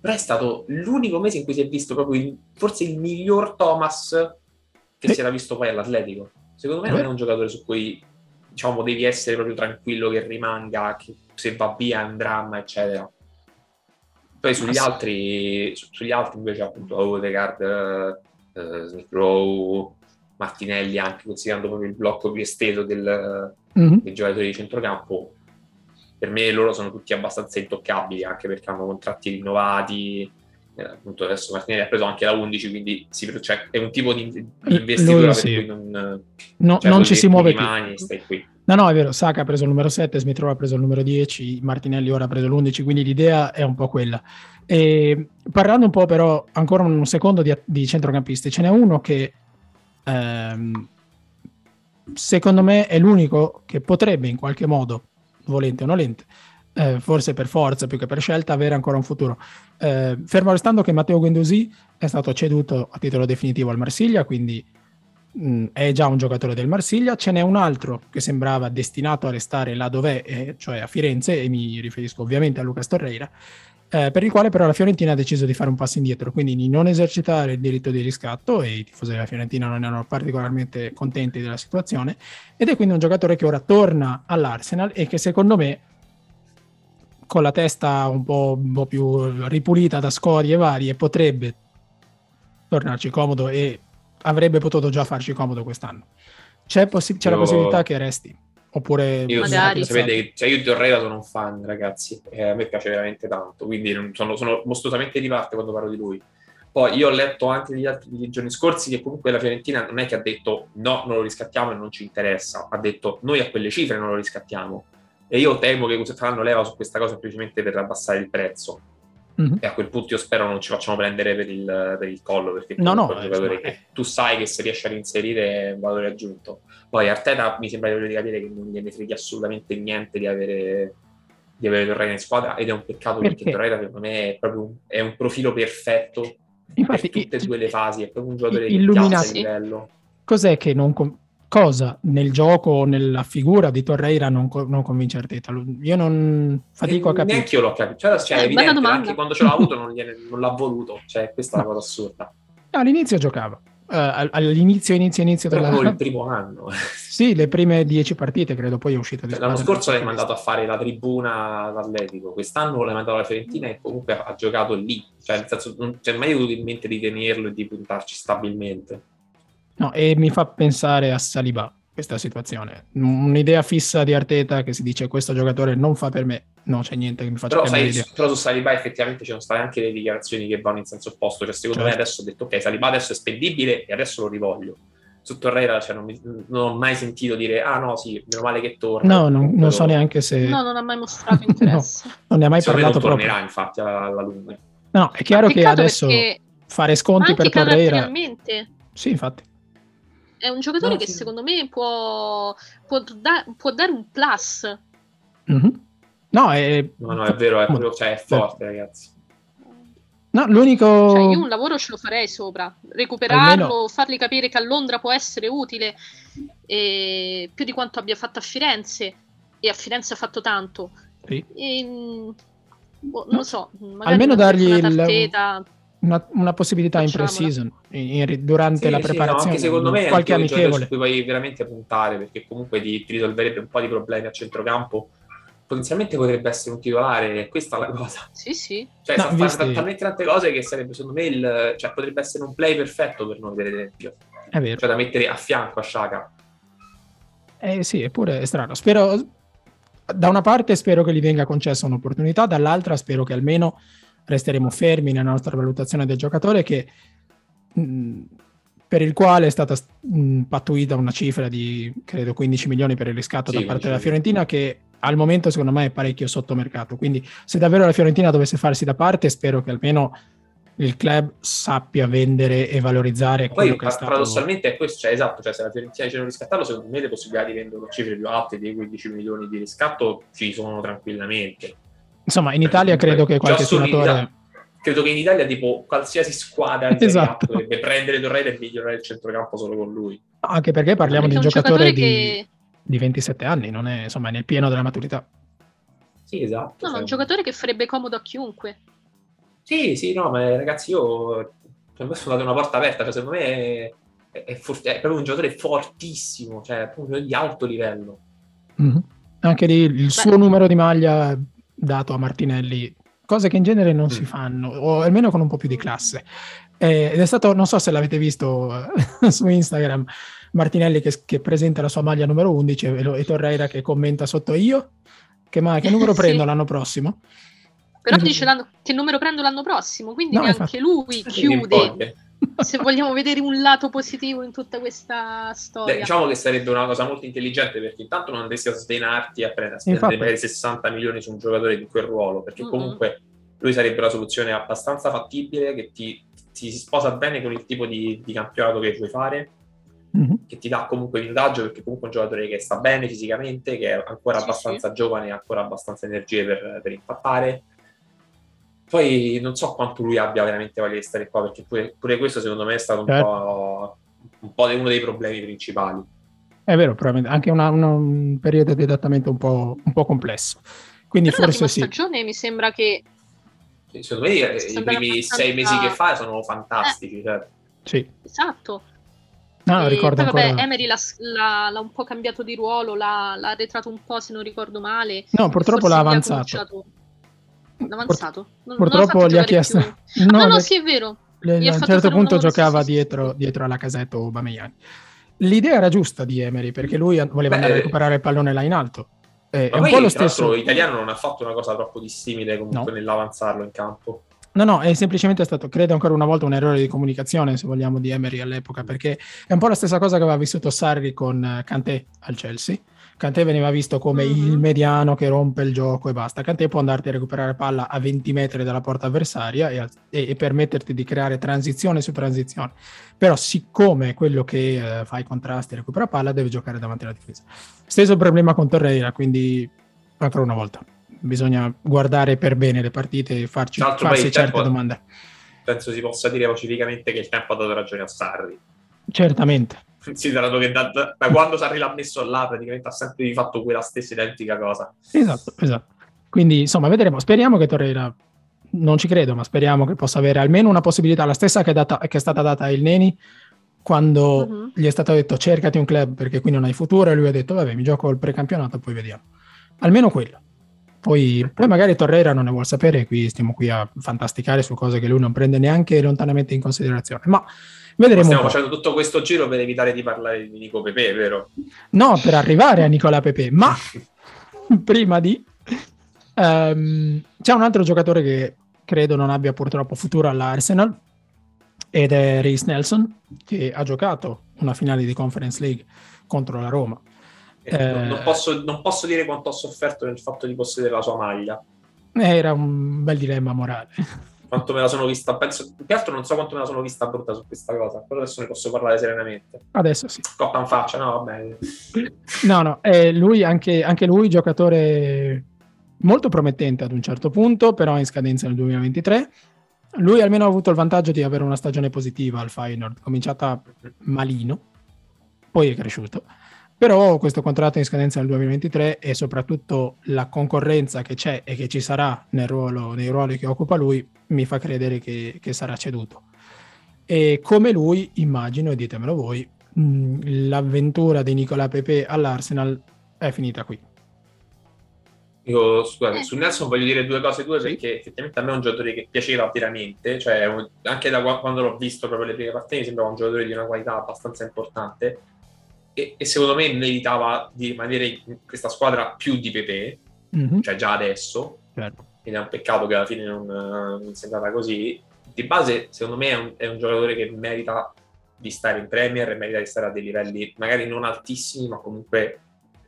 Però è stato l'unico mese in cui si è visto proprio il, forse il miglior Thomas che eh. si era visto poi all'Atletico. Secondo me non è un giocatore su cui diciamo, devi essere proprio tranquillo che rimanga, che se va via è un dramma, eccetera. Poi sugli, altri, su, sugli altri invece appunto Odegaard, uh, Smith Rowe, Martinelli anche considerando proprio il blocco più esteso del, mm-hmm. dei giocatori di centrocampo per me loro sono tutti abbastanza intoccabili anche perché hanno contratti rinnovati eh, appunto adesso Martinelli ha preso anche la 11 quindi si, cioè, è un tipo di, di investitura Lui, sì. non, no, cioè, non ci si muove rimani, più. no no è vero Saka ha preso il numero 7 Smith Rowe ha preso il numero 10 Martinelli ora ha preso l'11 quindi l'idea è un po' quella. E parlando un po' però ancora un secondo di, di centrocampisti ce n'è uno che ehm, secondo me è l'unico che potrebbe in qualche modo volente o nolente eh, forse per forza più che per scelta, avere ancora un futuro. Eh, fermo restando che Matteo Guendouzi è stato ceduto a titolo definitivo al Marsiglia, quindi mh, mm, è già un giocatore del Marsiglia. Ce n'è un altro che sembrava destinato a restare là dov'è, eh, cioè a Firenze, e mi riferisco ovviamente a Lucas Torreira, eh, per il quale però la Fiorentina ha deciso di fare un passo indietro, quindi di non esercitare il diritto di riscatto e i tifosi della Fiorentina non erano particolarmente contenti della situazione ed è quindi un giocatore che ora torna all'Arsenal e che secondo me con la testa un po', un po', più ripulita da scorie varie, potrebbe tornarci comodo e avrebbe potuto già farci comodo quest'anno. C'è, possi- c'è io... la possibilità che resti. Oppure io, sapete, cioè io di Torreira sono un fan, ragazzi, e a me piace veramente tanto, quindi sono, sono mostruosamente di parte quando parlo di lui. Poi io ho letto anche gli altri dei giorni scorsi che comunque la Fiorentina non è che ha detto no, non lo riscattiamo e non ci interessa, ha detto noi a quelle cifre non lo riscattiamo. E io temo che faranno leva su questa cosa semplicemente per abbassare il prezzo. Mm-hmm. E a quel punto io spero non ci facciano prendere per il, per il collo, perché no, no, giocatore che tu sai che se riesce a reinserire è un valore aggiunto. Poi Arteta mi sembra di capire che non gliene freghi assolutamente niente di avere di avere Torreira in squadra ed è un peccato perché, perché Torreira secondo me è proprio un, è un profilo perfetto Infatti, per tutte e due le fasi, è proprio un giocatore di livello. Cos'è che non, cosa nel gioco o nella figura di Torreira non, non convince Arteta? Io non fatico a capire. Neanche io l'ho capito. Cioè, cioè, è evidente, anche quando ce l'ha avuto non, gliene, non l'ha voluto. Cioè, questa no. è una cosa assurda. all'inizio giocava. Uh, all'inizio, inizio, inizio Però della... il primo anno. sì, le prime dieci partite, credo, poi è uscito di cioè, L'anno scorso l'hai mandato a fare la tribuna all'Atletico, quest'anno l'hai mandato alla Fiorentina e comunque ha giocato lì. Cioè, nel senso, non c'è mai avuto in mente di tenerlo e di puntarci stabilmente. No, e mi fa pensare a Saliba questa situazione. Un'idea fissa di Arteta che si dice questo giocatore non fa per me, no, c'è niente che mi faccia però, sai, però su Saliba effettivamente ci sono state anche le dichiarazioni che vanno in senso opposto. Cioè, secondo certo. me adesso ho detto ok, Saliba adesso è spendibile e adesso lo rivoglio. Su Torreira cioè, non, mi, non, ho mai sentito dire ah no sì, meno male che torna. No, non, non so neanche se... No, non ha mai mostrato interesse. no, non ne ha mai Secondo parlato non tornerà proprio. infatti alla, alla lunga. No, è chiaro che adesso fare sconti per Torreira... Sì, infatti. È un giocatore no, che sì. secondo me può, può, da, può dare un plus. Mm-hmm. No, è... no, no, è vero, è, proprio, cioè, è forte, ragazzi. No, l'unico... Cioè, io un lavoro ce lo farei sopra. Recuperarlo, Almeno... fargli capire che a Londra può essere utile, e... più di quanto abbia fatto a Firenze, e a Firenze ha fatto tanto. Sì. E, boh, non lo so, almeno dargli il, una, una, possibilità Facciamola. in pre-season in, durante sì, la preparazione. Sì, no, anche secondo me qualche amichevole. Su cui puoi veramente puntare perché comunque ti, ti risolverebbe un po' di problemi a centrocampo potenzialmente potrebbe essere un titolare, questa è la cosa. Sì, sì. Cioè, no, sa visti... fare talmente tante cose che sarebbe, secondo me, il, cioè, potrebbe essere un play perfetto per noi, per esempio. È vero. Cioè, da mettere a fianco a Shaka. Eh sì, eppure è strano. Spero, da una parte spero che gli venga concessa un'opportunità, dall'altra spero che almeno resteremo fermi nella nostra valutazione del giocatore che... Mh, per il quale è stata mh, pattuita una cifra di credo 15 milioni per il riscatto sì, da parte della Fiorentina che al momento secondo me è parecchio sotto mercato. Quindi se davvero la Fiorentina dovesse farsi da parte, spero che almeno il club sappia vendere e valorizzare Poi, quello che è stato. Paradossalmente è questo, cioè, esatto, cioè se la Fiorentina dice di riscattarlo, secondo me le possibilità di vendere cifre più alte di 15 milioni di riscatto ci sono tranquillamente. Insomma, in Italia credo che qualche suonatore... credo che in Italia tipo qualsiasi squadra in esatto. dovrebbe prendere Torreira e migliorare il centrocampo solo con lui. Anche perché parliamo perché di un giocatore, giocatore di... Che di 27 anni, non è, insomma, è nel pieno della maturità. Sì, esatto. No, è un giocatore che farebbe comodo a chiunque. Sì, sì, no, ma ragazzi, io per me sono dato una porta aperta, cioè secondo me è, è, è, for- è proprio un giocatore fortissimo, cioè proprio di alto livello. Mm-hmm. Anche lì il Beh. suo numero di maglia dato a Martinelli, cose che in genere non mm. si fanno, o almeno con un po' più di classe. Eh, ed è stato, non so se l'avete visto su Instagram, Martinelli che, che, presenta la sua maglia numero 11 e, e Torreira che commenta sotto io. Che, ma, che numero prendo sì. l'anno prossimo? Però quindi... dice che numero prendo l'anno prossimo, quindi no, neanche lui chiude. Se vogliamo vedere un lato positivo in tutta questa storia, Beh, diciamo che sarebbe una cosa molto intelligente perché intanto non andresti a svenarti a prendere, a spendere magari 60 milioni su un giocatore di quel ruolo perché mm-hmm. comunque lui sarebbe una soluzione abbastanza fattibile che ti, ti si sposa bene con il tipo di, di campionato che vuoi fare mm-hmm. che ti dà comunque minutaggio perché comunque è un giocatore che sta bene fisicamente, che è ancora sì, abbastanza sì. giovane, ha ancora abbastanza energie per, per impattare. Poi non so quanto lui abbia veramente voglia di stare qua, perché pure, pure questo secondo me è stato un, certo. po', un po' uno dei problemi principali. È vero, probabilmente anche una, una, un periodo di adattamento un po', un po', complesso. Quindi Però forse sì. stagione mi sembra che... Secondo me i primi sei mesi che fa sono fantastici. Eh. Cioè. Sì. Esatto. No, ricordo poi, vabbè, Emery l'ha, l'ha, l'ha, un po' cambiato di ruolo, l'ha, l'ha arretrato un po', se non ricordo male. No, purtroppo l'ha avanzato. Avanzato? Non, purtroppo non gli ha chiesto... No, no, no, sì, è vero. a un certo punto giocava sì, dietro, sì. dietro alla casetta Aubameyang. L'idea era giusta di Emery, perché lui voleva Beh, andare a recuperare il pallone là in alto. Eh, è un po' lo stesso. L'italiano non ha fatto una cosa troppo dissimile comunque no. nell'avanzarlo in campo. No, no, è semplicemente stato, credo ancora una volta, un errore di comunicazione, se vogliamo, di Emery all'epoca, perché è un po' la stessa cosa che aveva vissuto Sarri con eh, Kanté al Chelsea. Kanté veniva visto come mm-hmm. il mediano che rompe il gioco e basta. Kanté può andarti a recuperare palla a 20 metri dalla porta avversaria e, e, e permetterti di creare transizione su transizione. Però siccome quello che eh, fa i contrasti e recupera palla, deve giocare davanti alla difesa. Stesso problema con Torreira, quindi ancora una volta bisogna guardare per bene le partite e farci, farsi certe tempo, domande. Penso si possa dire pacificamente che il tempo ha dato ragione a Sarri. Certamente. Considerato che da, da, quando Sarri l'ha messo là, praticamente ha sempre fatto quella stessa identica cosa. Esatto, esatto. Quindi, insomma, vedremo. Speriamo che Torreira, non ci credo, ma speriamo che possa avere almeno una possibilità, la stessa che è, data, che è stata data a Il Neni, quando uh-huh. gli è stato detto cercati un club perché qui non hai futuro, e lui ha detto vabbè mi gioco il precampionato e poi vediamo. Almeno quello. Poi, poi, magari Torreira non ne vuole sapere, qui stiamo qui a fantasticare su cose che lui non prende neanche lontanamente in considerazione. Ma vedremo. Stiamo facendo tutto questo giro per evitare di parlare di Nico Pepe, vero? No, per arrivare a Nicola Pepe. Ma prima di... Um, c'è un altro giocatore che credo non abbia purtroppo futuro all'Arsenal ed è Reese Nelson, che ha giocato una finale di Conference League contro la Roma eh, non, posso, non, posso, dire quanto ho sofferto nel fatto di possedere la sua maglia. Era un bel dilemma morale. Quanto me la sono vista, penso, più che altro non so quanto me la sono vista brutta su questa cosa, però adesso ne posso parlare serenamente. Adesso sì. Coppa in faccia, no, vabbè. No, no, eh, lui anche, anche lui giocatore molto promettente ad un certo punto, però in scadenza nel 2023. Lui almeno ha avuto il vantaggio di avere una stagione positiva al Feyenoord, cominciata malino, poi è cresciuto. Però questo contratto in scadenza nel 2023 e soprattutto la concorrenza che c'è e che ci sarà nel ruolo, nei ruoli che occupa lui mi fa credere che, che sarà ceduto. E come lui, immagino, ditemelo voi, mh, l'avventura di Nicola Pepe all'Arsenal è finita qui. Io scusate, su Nelson voglio dire due cose due perché effettivamente a me è un giocatore che piaceva veramente, cioè anche da quando l'ho visto proprio le prime partite mi sembrava un giocatore di una qualità abbastanza importante e, e secondo me meritava di rimanere in questa squadra più di Pepe, mm-hmm. cioè già adesso, certo. Ed è un peccato che alla fine non, non sia andata così. Di base secondo me è un, è un giocatore che merita di stare in Premier e merita di stare a dei livelli magari non altissimi ma comunque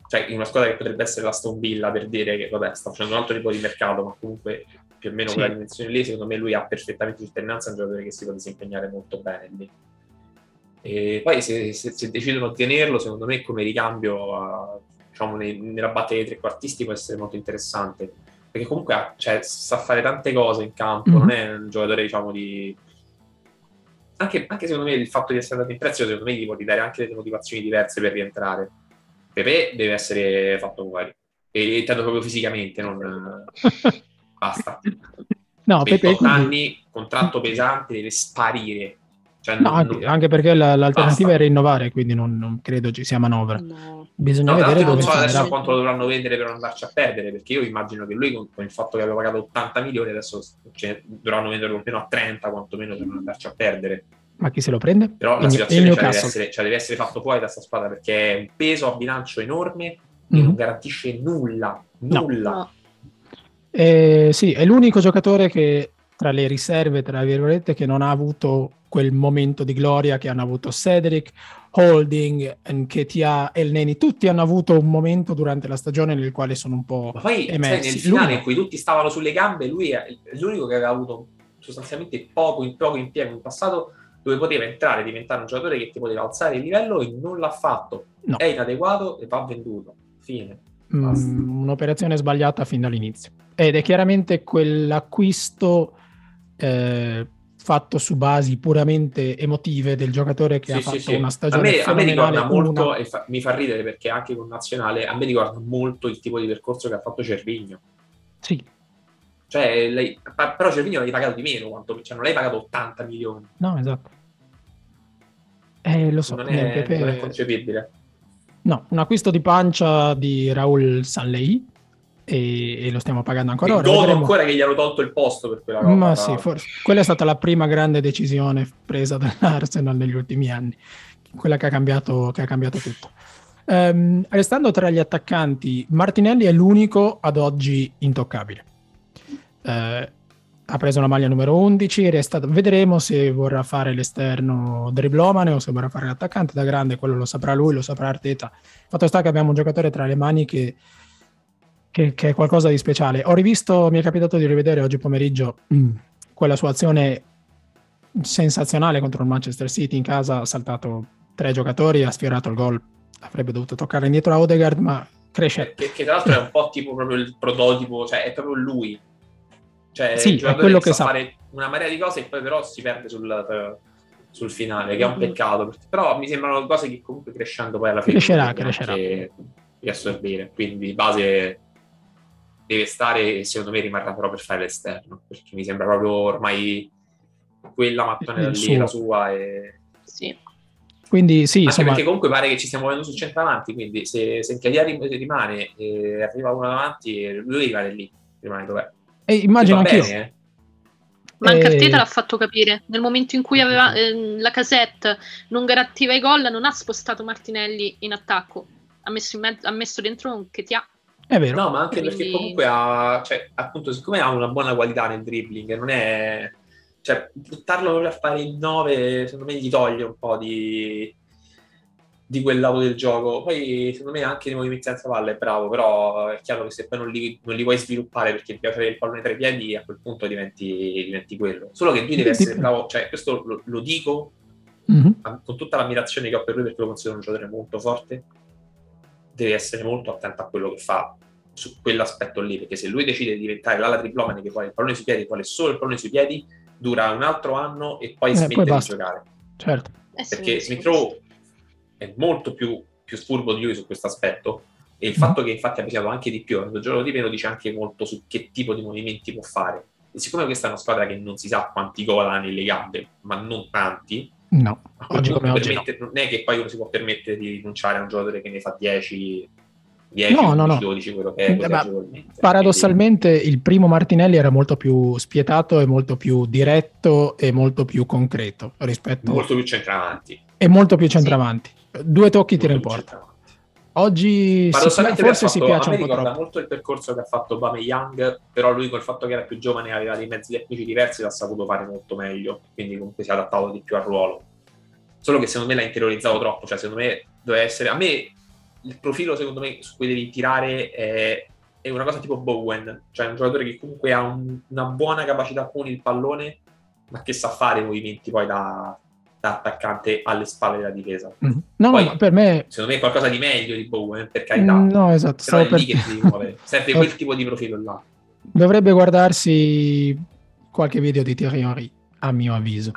cioè in una squadra che potrebbe essere la Stone Villa per dire che vabbè sta facendo un altro tipo di mercato ma comunque più o meno sì. quella dimensione lì secondo me lui ha perfettamente cittadinanza è un giocatore che si può disimpegnare molto bene lì e poi se, se, se decidono di tenerlo secondo me come ricambio uh, diciamo nella batteria dei trequartisti può essere molto interessante perché comunque cioè, sa fare tante cose in campo mm-hmm. non è un giocatore diciamo di anche, anche, secondo me il fatto di essere andato in prezzo secondo me gli può dare anche delle motivazioni diverse per rientrare Pepe deve essere fatto fuori. E intendo proprio fisicamente, non... basta. No, Pepe 28 quindi... anni, contratto pesante, deve sparire. Cioè, no, non, anche, non... anche, perché la, l'alternativa basta. è rinnovare, quindi non, non, credo ci sia manovra. No. Bisogna no, vedere dove non so adesso quanto lo dovranno vendere per non andarci a perdere, perché io immagino che lui con, con il fatto che aveva pagato 80 milioni adesso cioè, dovranno venderlo almeno a 30 quantomeno per non andarci a perdere. Ma chi se lo prende? Però la situazione cioè, deve, essere, cioè, deve, essere, fatto fuori da questa squadra perché è un peso a bilancio enorme e mm-hmm. non garantisce nulla. Nulla. No. Eh, sì, è l'unico giocatore che tra le riserve, tra virgolette, che non ha avuto quel momento di gloria che hanno avuto Cedric, Holding, Nketia e il Neni. Tutti hanno avuto un momento durante la stagione nel quale sono un po' Ma poi, emersi. nel finale lui... in cui tutti stavano sulle gambe, lui è l'unico che aveva avuto sostanzialmente poco, in, poco impiego in passato dove poteva entrare e diventare un giocatore che ti poteva alzare il livello e non l'ha fatto. No. È inadeguato e va venduto. Fine. Mm, un'operazione sbagliata fin dall'inizio. Ed è chiaramente quell'acquisto eh, fatto su basi puramente emotive del giocatore che sì, ha fatto sì, una stagione a me, a me ricorda molto una... e fa, mi fa ridere perché anche con Nazionale a me ricorda molto il tipo di percorso che ha fatto Cervigno sì cioè, lei, però Cervigno l'hai pagato di meno, quanto, cioè non l'hai pagato 80 milioni. No, esatto. Eh, lo so, non è, Pepe... non è concepibile. No, un acquisto di pancia di Raul Sanlei e, e lo stiamo pagando ancora ora. Godo ancora che gli hanno tolto il posto per quella roba. Ma sì, forse. Quella è stata la prima grande decisione presa dall'Arsenal negli ultimi anni, quella che ha cambiato, che ha cambiato tutto. Um, restando tra gli attaccanti, Martinelli è l'unico ad oggi intoccabile eh, ha preso la maglia numero 11, resta, vedremo se vorrà fare l'esterno driblomane o se vorrà fare l'attaccante da grande, quello lo saprà lui, lo saprà Arteta. Fatto sta che abbiamo un giocatore tra le mani che, che, che è qualcosa di speciale. Ho rivisto, mi è capitato di rivedere oggi pomeriggio mm, quella sua azione sensazionale contro il Manchester City in casa, ha saltato tre giocatori, ha sfiorato il gol, avrebbe dovuto toccare indietro a Odegaard, ma cresce. Che, che tra l'altro è un po' tipo proprio il prototipo, cioè è proprio lui cioè, sì, è quello che sa fare una marea di cose e poi però si perde sul, sul finale, che è un peccato. Però mi sembrano cose che comunque crescendo poi alla fine crescerà, crescerà. riassorbire. Quindi di base deve stare e secondo me rimarrà però per fare l'esterno, perché mi sembra proprio ormai quella mattonella lì, la sua e... Sì. Quindi sì, Anche insomma... perché comunque pare che ci stiamo muovendo sul centravanti, quindi se, se Nkadia rimane e arriva uno davanti, lui rimane lì, rimane dov'è. E immagino anch'io. Bene, eh? Ma anche Arteta l'ha fatto capire. Nel momento in cui aveva, eh, la casette non garantiva i gol, non ha spostato Martinelli in attacco. Ha messo, in mezzo, ha messo dentro un Ketia. È vero. No, ma anche Quindi... perché comunque ha, cioè, appunto, siccome ha una buona qualità nel dribbling, non è... Cioè, buttarlo a fare il 9, secondo me, gli toglie un po' di... di quel lato del gioco. Poi, secondo me, anche nei movimenti senza palla è bravo, però è chiaro che se poi non li, non li puoi sviluppare perché devi avere il pallone tra i piedi, a quel punto diventi, diventi quello. Solo che lui deve essere bravo, cioè, questo lo, lo dico mm-hmm. con tutta l'ammirazione che ho per lui perché lo considero un giocatore molto forte. Deve essere molto attento a quello che fa su quell'aspetto lì, perché se lui decide di diventare l'ala triplomane che vuole il pallone sui piedi, vuole solo il pallone sui piedi, dura un altro anno e poi eh, smette poi di giocare. Certo. Perché Smith Rowe è molto più, più furbo di lui su questo aspetto e il mm. fatto che infatti abbia usato anche di più il gioco di meno dice anche molto su che tipo di movimenti può fare. E siccome questa è una squadra che non si sa quanti gol ha nelle gambe, ma non tanti, no, oggi come oggi no. non è che poi uno si può permettere di rinunciare a un giocatore che ne fa 10 10, no, 11, no, no. 12, quello che è così Paradossalmente Quindi... il primo Martinelli era molto più spietato e molto più diretto e molto più concreto rispetto... Molto più centravanti. E molto più centravanti. Sì. Due tocchi tira in porta. Oggi si, forse si piace a me un po' ricorda troppo. molto il percorso che ha fatto Bame Young, però lui col fatto che era più giovane e aveva dei mezzi tecnici diversi l'ha saputo fare molto meglio, quindi comunque si è adattato di più al ruolo. Solo che secondo me l'ha interiorizzato troppo, cioè secondo me doveva essere... A me il profilo secondo me su cui devi tirare è, è una cosa tipo Bowen, cioè un giocatore che comunque ha un, una buona capacità con il pallone, ma che sa fare i movimenti poi da, da attaccante alle spalle della difesa. Mm. No, poi, no, per me... Secondo me è qualcosa di meglio di Bowen, per carità. No, esatto. Però è per... lì che devi muovere. Serve quel tipo di profilo là. Dovrebbe guardarsi qualche video di Thierry Henry, a mio avviso.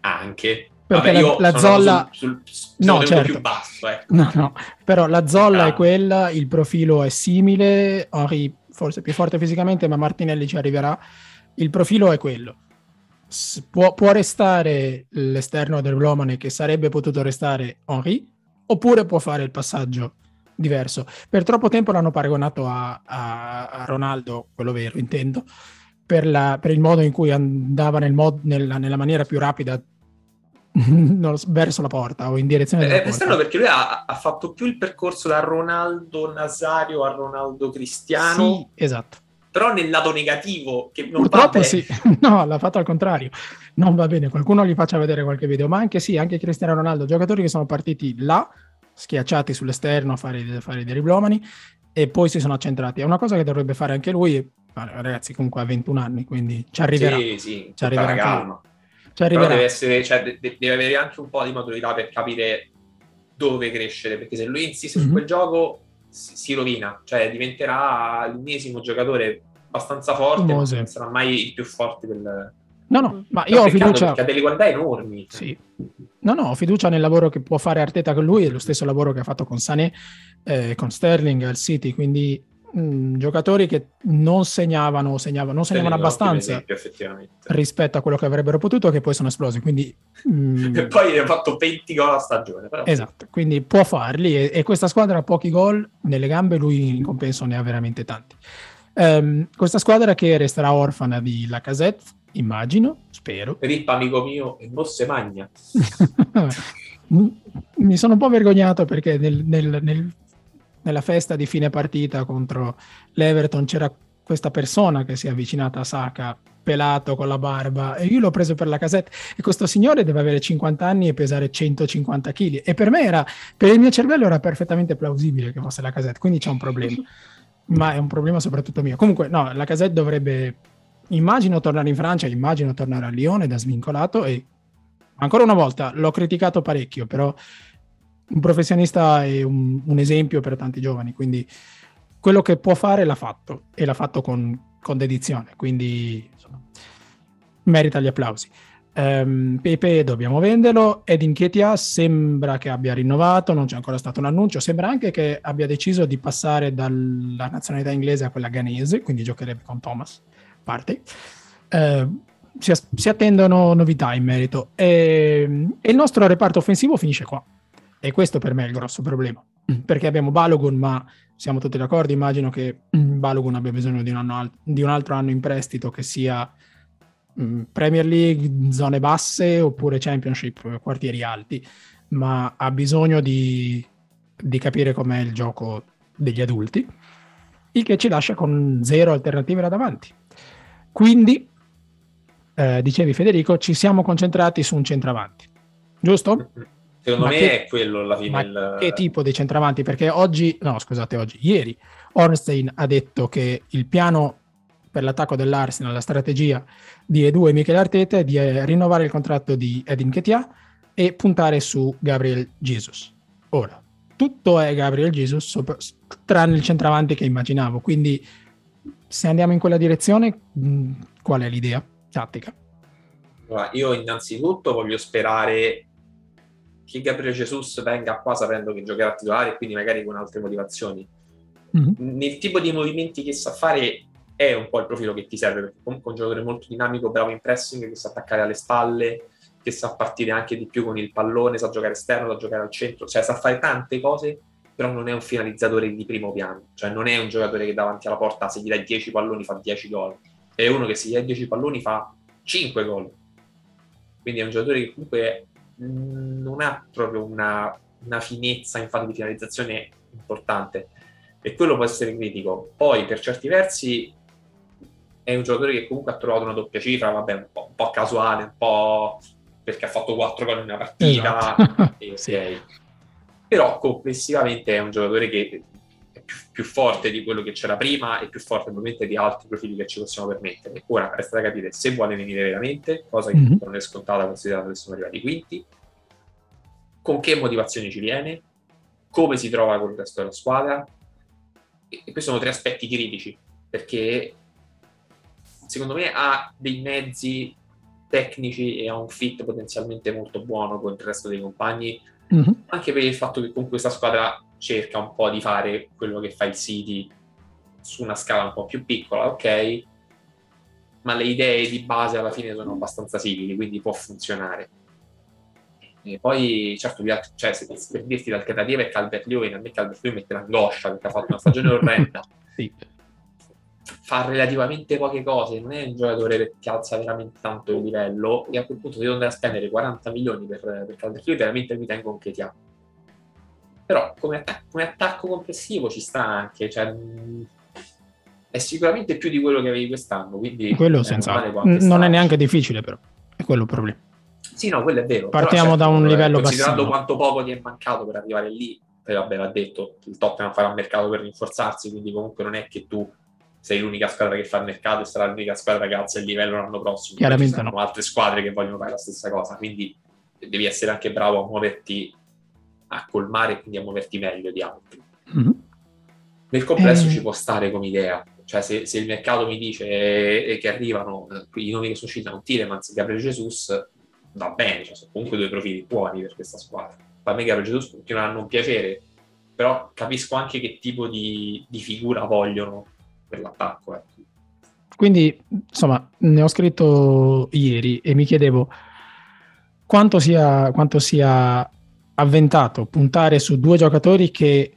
Anche, perché Vabbè, la, la zolla sul, sul, no, certo. più basso, eh. no, no. però la zolla ah. è quella, il profilo è simile, Henry forse più forte fisicamente, ma Martinelli ci arriverà. Il profilo è quello. Può, può, restare l'esterno del Blomane che sarebbe potuto restare Henry, oppure può fare il passaggio diverso. Per troppo tempo l'hanno paragonato a, a, a Ronaldo, quello vero intendo, per, la, per, il modo in cui andava nel mod, nella, nella maniera più rapida verso la porta o in direzione della eh, È strano perché lui ha, ha, fatto più il percorso da Ronaldo Nazario a Ronaldo Cristiano. Sì, esatto. Però nel lato negativo, che non Purtroppo sì, no, l'ha fatto al contrario. Non va bene, qualcuno gli faccia vedere qualche video, ma anche sì, anche Cristiano Ronaldo, giocatori che sono partiti là, schiacciati sull'esterno a fare, a fare dei riblomani, e poi si sono accentrati. È una cosa che dovrebbe fare anche lui, ragazzi comunque ha 21 anni, quindi ci arriverà. Sì, sì, ci arriverà calma. Cioè, Però deve, essere, cioè, de- deve avere anche un po' di maturità per capire dove crescere, perché se lui insiste mm-hmm. su mhm. quel gioco si, si, rovina, cioè diventerà l'ennesimo giocatore abbastanza forte, ma non sarà mai il più forte del... No, no, ma io ho fiducia... Perché ha delle qualità enormi. Sì. No, no, ho fiducia nel lavoro che può fare Arteta con lui, è lo stesso lavoro che ha fatto con Sané, eh, con Sterling al City, quindi mh, mm, giocatori che non segnavano, segnavano non segnavano abbastanza esempio, rispetto a quello che avrebbero potuto, che poi sono esplosi. Quindi, mh, mm, e poi ha fatto 20 gol a stagione. Però. Esatto, quindi può farli e, e, questa squadra ha pochi gol nelle gambe, lui in compenso ne ha veramente tanti. Um, questa squadra che resterà orfana di Lacazette, immagino, spero. Rip, amico mio, e non se magna. Mi sono un po' vergognato perché nel, nel, nel nella festa di fine partita contro l'Everton c'era questa persona che si è avvicinata a Saka pelato con la barba e io l'ho preso per la casetta. E questo signore deve avere 50 anni e pesare 150 kg e per me era per il mio cervello era perfettamente plausibile che fosse la casetta quindi c'è un problema. Ma è un problema soprattutto mio. Comunque no la casetta dovrebbe immagino tornare in Francia immagino tornare a Lione da svincolato e ancora una volta l'ho criticato parecchio però un professionista è un, un, esempio per tanti giovani, quindi quello che può fare l'ha fatto e l'ha fatto con, con dedizione, quindi insomma, merita gli applausi. Um, Pepe dobbiamo venderlo, Edin Ketia sembra che abbia rinnovato, non c'è ancora stato un annuncio, sembra anche che abbia deciso di passare dalla nazionalità inglese a quella ghanese, quindi giocherebbe con Thomas Partey. Uh, si, si, attendono novità in merito e, e il nostro reparto offensivo finisce qua. E questo per me è il grosso problema, mm. perché abbiamo Balogun, ma siamo tutti d'accordo, immagino che mm, Balogun abbia bisogno di un, anno, di un altro anno in prestito che sia mm, Premier League, zone basse oppure Championship, quartieri alti, ma ha bisogno di, di capire com'è il gioco degli adulti, il che ci lascia con zero alternative là davanti. Quindi, eh, dicevi Federico, ci siamo concentrati su un centravanti, giusto? Secondo Ma me che- è quello alla fine. Ma il- che tipo di centravanti? Perché oggi, no scusate, oggi, ieri Ornstein ha detto che il piano per l'attacco dell'Arsenal, la strategia di Edu e Michele Arteta è di eh, rinnovare il contratto di Edin Ketia e puntare su Gabriel Jesus. Ora, tutto è Gabriel Jesus, sopra- tranne il centravanti che immaginavo. Quindi, se andiamo in quella direzione, mh, qual è l'idea tattica? Allora, io innanzitutto voglio sperare che Gabriele Jesus venga qua sapendo che giocherà titolare e quindi magari con altre motivazioni. Mhm. Nel tipo di movimenti che sa fare è un po' il profilo che ti serve, perché comunque è un giocatore molto dinamico, bravo in pressing, che sa attaccare alle spalle, che sa partire anche di più con il pallone, sa giocare esterno, sa giocare al centro, cioè sa fare tante cose, però non è un finalizzatore di primo piano, cioè non è un giocatore che davanti alla porta se gli dai 10 palloni fa 10 gol, è uno che se gli dai 10 palloni fa 5 gol. Quindi è un giocatore che comunque non ha proprio una, una finezza in fase di finalizzazione importante e quello può essere critico. Poi per certi versi è un giocatore che comunque ha trovato una doppia cifra, vabbè, un po', un po' casuale, un po' perché ha fatto 4 gol in una partita, Esatto. e. Sì. Però complessivamente è un giocatore che più, più forte di quello che c'era prima e più forte probabilmente di altri profili che ci possiamo permettere. Ora resta da capire se vuole venire veramente, cosa che Mhm. non è scontata considerando che sono arrivati quinti, con che motivazioni ci viene, come si trova con il resto della squadra. E e questi sono tre aspetti critici, perché secondo me ha dei mezzi tecnici e ha un fit potenzialmente molto buono con il resto dei compagni, Mhm. anche per il fatto che con questa squadra cerca un po' di fare quello che fa il City su una scala un po' più piccola, ok? Ma le idee di base alla fine sono abbastanza simili, quindi può funzionare. E poi, certo, cioè, se, per dirti l'alternativa è Calvert Lewin, a me Calvert Lewin mette l'angoscia perché ha fatto una stagione orrenda. Sì. fa relativamente poche cose, non è un giocatore che alza veramente tanto il livello e a quel punto se devo andare a spendere 40 milioni per, per Calvert Lewin veramente mi tengo un Ketia. Però come, attac- come attacco complessivo ci sta anche, cioè, è sicuramente più di quello che avevi quest'anno, quindi Quello è senza quanto non è starci. neanche difficile però, è quello il problema. Sì, no, quello è vero. Partiamo Però, da un eh, livello Considerando bassino. quanto poco ti è mancato per arrivare lì, poi vabbè, va detto, il Tottenham farà mercato per rinforzarsi, quindi comunque non è che tu sei l'unica squadra che fa il mercato e sarà l'unica squadra che alza il livello l'anno prossimo. Chiaramente Ci no. altre squadre che vogliono fare la stessa cosa, quindi devi essere anche bravo a muoverti, a colmare e quindi a muoverti meglio di altri. Mhm. Nel complesso Eh. ci può stare come idea, cioè se, se il mercato mi dice eh, che arrivano eh, i nomi che sono usciti sono Tilemans e Gabriele Jesus, va bene, cioè, sono comunque due profili buoni per questa squadra. A me Gabriele Jesus continua a non piacere, però capisco anche che tipo di, di figura vogliono per l'attacco. ecco. Quindi, insomma, ne ho scritto ieri e mi chiedevo quanto sia, quanto sia avventato puntare su due giocatori che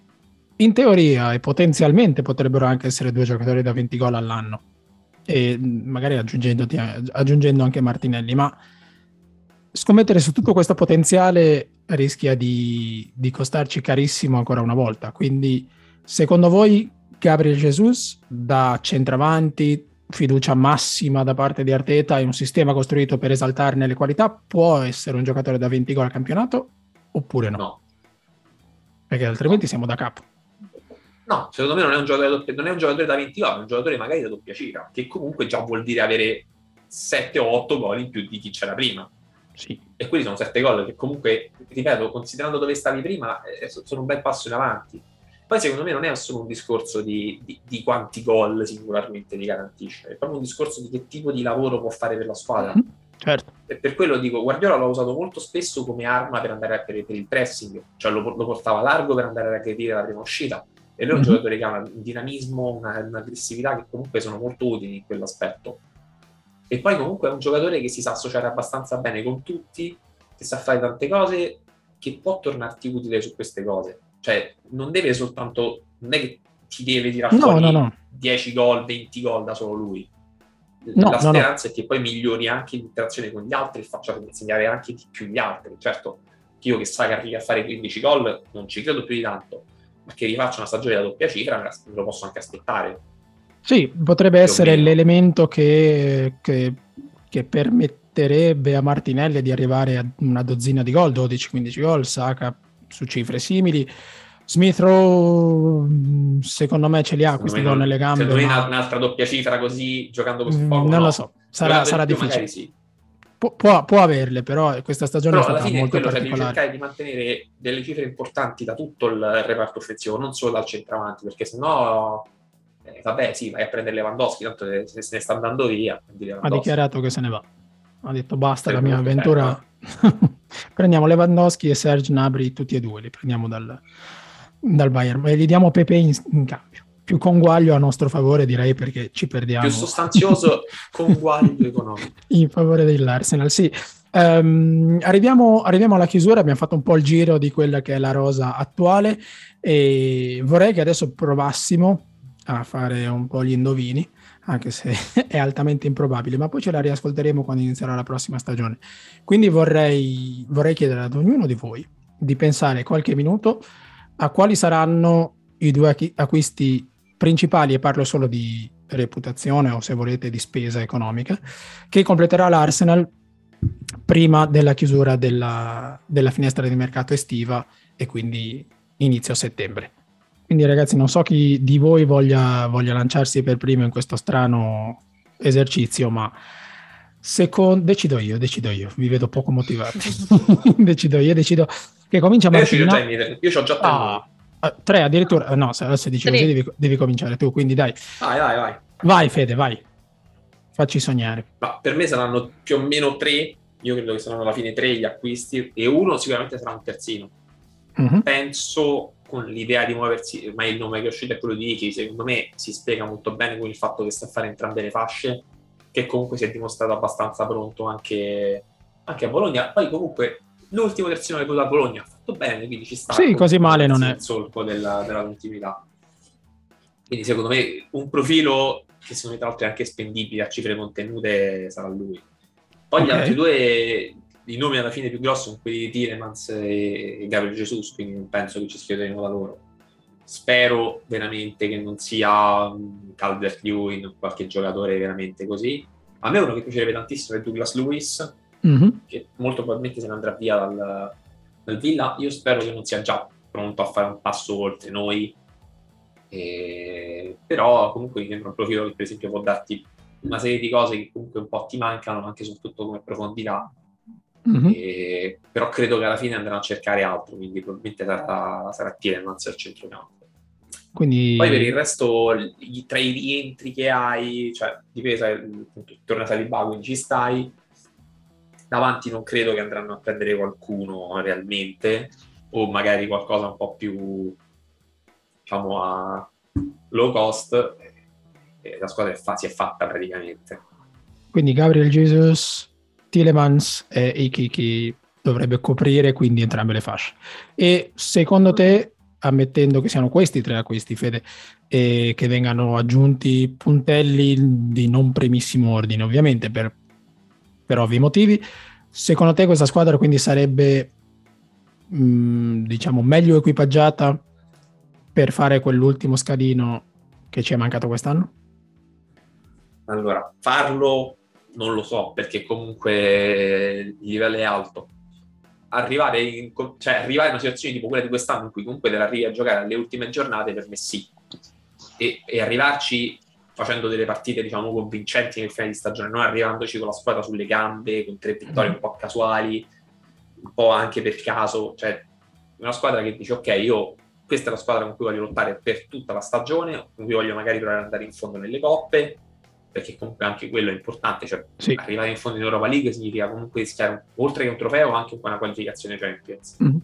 in teoria e potenzialmente potrebbero anche essere due giocatori da 20 gol all'anno e mh, magari aggiungendo, aggiungendo anche Martinelli, ma scommettere su tutto questo potenziale rischia di, di costarci carissimo ancora una volta. Quindi, secondo voi, Gabriel Jesus da centravanti, fiducia massima da parte di Arteta e un sistema costruito per esaltarne le qualità, può essere un giocatore da 20 gol al campionato oppure no? No, Perché altrimenti siamo da capo. no, secondo me non è un giocatore, non è un giocatore da 20 gol, è un giocatore magari da doppia cifra, che comunque già vuol dire avere 7 o 8 gol in più di chi c'era prima. Sì. e quelli sono sette gol che comunque, ripeto, considerando dove stavi prima, eh, so- sono un bel passo in avanti. Poi secondo me non è solo un discorso di, di- di quanti gol singolarmente ti garantisce, è proprio un discorso di che tipo di lavoro può fare per la squadra. Mhm. Certo. E per quello dico, Guardiola l'ha usato molto spesso come arma per andare a per, per il pressing, cioè lo, lo portava largo per andare ad aggredire la prima uscita. E lui è un Mhm. giocatore che ha un dinamismo, una, un'aggressività che comunque sono molto utili in quell'aspetto. E poi comunque è un giocatore che si sa associare abbastanza bene con tutti, che sa fare tante cose, che può tornarti utile su queste cose. Cioè, non deve soltanto, non è che ti deve tirare No, fuori no, no. 10 gol, 20 gol da solo lui. No, la no, no. speranza è che poi migliori anche l'interazione con gli altri e faccia insegnare anche di più gli altri. Certo, io che sa che arrivi a fare 15 gol non ci credo più di tanto, ma che rifaccia una stagione da doppia cifra me lo posso anche aspettare. Sì, potrebbe essere l'elemento che, che- che permet- permetterebbe a Martinelli di arrivare a una dozzina di gol, 12-15 gol, Saka su cifre simili. Smith Rowe, mm, secondo me, ce li ha questi gol nelle gambe. Secondo me ma... un'altra doppia cifra così, giocando così mm, poco. Non no. lo so, sarà, sarà difficile. Sì. Pu- può, può, averle, però questa stagione però è stata molto quello, particolare. Cioè, devi cercare di mantenere delle cifre importanti da tutto il reparto offensivo, non solo dal centravanti, perché sennò eh, vabbè, sì, vai a prendere Lewandowski, tanto se, se ne sta andando via. Ha dichiarato che se ne va. Ha detto basta per la mia avventura. prendiamo Lewandowski e Serge Nabri, tutti e due, li prendiamo dal, dal Bayern e gli diamo Pepe in, in, cambio. Più conguaglio a nostro favore, direi, perché ci perdiamo. Più sostanzioso conguaglio economico. In favore dell'Arsenal, sì. Um, arriviamo, arriviamo, alla chiusura, abbiamo fatto un po' il giro di quella che è la rosa attuale e vorrei che adesso provassimo a fare un po' gli indovini, anche se è altamente improbabile, ma poi ce la riascolteremo quando inizierà la prossima stagione. Quindi vorrei, vorrei chiedere ad ognuno di voi di pensare qualche minuto a quali saranno i due acquisti principali, e parlo solo di reputazione o se volete di spesa economica, che completerà l'Arsenal prima della chiusura della, della finestra di mercato estiva e quindi inizio settembre. Quindi ragazzi, non so chi di voi voglia, voglia lanciarsi per primo in questo strano esercizio, ma secondo... decido io, decido io, vi vedo poco motivati. decido io, decido che comincia Martina. Io, io ho già tre. Ah, ah, tre addirittura, no, se adesso dici così devi, devi, cominciare tu, quindi dai. Vai, vai, vai. Vai Fede, vai. Facci sognare. Ma per me saranno più o meno tre, io credo che saranno alla fine tre gli acquisti e uno sicuramente sarà un terzino. Mm-hmm. Penso con l'idea di muoversi, ormai il nome che è uscito è quello di Iki, secondo me si spiega molto bene con il fatto che sta a fare entrambe le fasce, che comunque si è dimostrato abbastanza pronto anche, anche a Bologna. Poi comunque l'ultimo terzino che è a Bologna ha fatto bene, quindi ci sta. Sì, così male non è. Il solco della, della continuità. Quindi secondo me un profilo che secondo me tra l'altro è anche spendibile a cifre contenute sarà lui. Poi okay. gli altri due i nomi alla fine più grossi sono quelli di Tielemans e Gabriel Jesus, quindi non penso che ci schiederemo da loro. Spero veramente che non sia Calvert Lewin o qualche giocatore veramente così. A me uno che piacerebbe tantissimo è Douglas Lewis, mm-hmm. che molto probabilmente se ne andrà via dal, dal, Villa. Io spero che non sia già pronto a fare un passo oltre noi, e... però comunque mi sembra un profilo che per esempio può darti una serie di cose che comunque un po' ti mancano, anche soprattutto come profondità Mm-hmm. E, però credo che alla fine andranno a cercare altro, quindi probabilmente sarà, sarà Tielemans al centrocampo. Quindi... Poi per il resto, tra i rientri che hai, cioè difesa, appunto, torna Saliba, quindi ci stai. Davanti non credo che andranno a prendere qualcuno realmente, o magari qualcosa un po' più, diciamo, a low cost. E la squadra è fa- si è fatta praticamente. Quindi Gabriel Jesus, Tillemans e Iki dovrebbe coprire quindi entrambe le fasce. E secondo te, ammettendo che siano questi tre acquisti, Fede, e che vengano aggiunti puntelli di non primissimo ordine, ovviamente per, per ovvi motivi, secondo te questa squadra quindi sarebbe mm, diciamo meglio equipaggiata per fare quell'ultimo scadino che ci è mancato quest'anno? Allora, farlo non lo so, perché comunque il livello è alto. Arrivare in, cioè, arrivare in una situazione tipo quella di quest'anno, in cui comunque te arrivi a giocare alle ultime giornate, per me sì. E, e arrivarci facendo delle partite, diciamo, convincenti nel fine di stagione, non arrivandoci con la squadra sulle gambe, con tre vittorie un po' casuali, un po' anche per caso, cioè una squadra che dice ok, io questa è la squadra con cui voglio lottare per tutta la stagione, con cui voglio magari provare ad andare in fondo nelle coppe, perché comunque anche quello è importante, cioè sì. arrivare in fondo in Europa League significa comunque rischiare oltre che un trofeo anche una qualificazione Champions. Mm-hmm.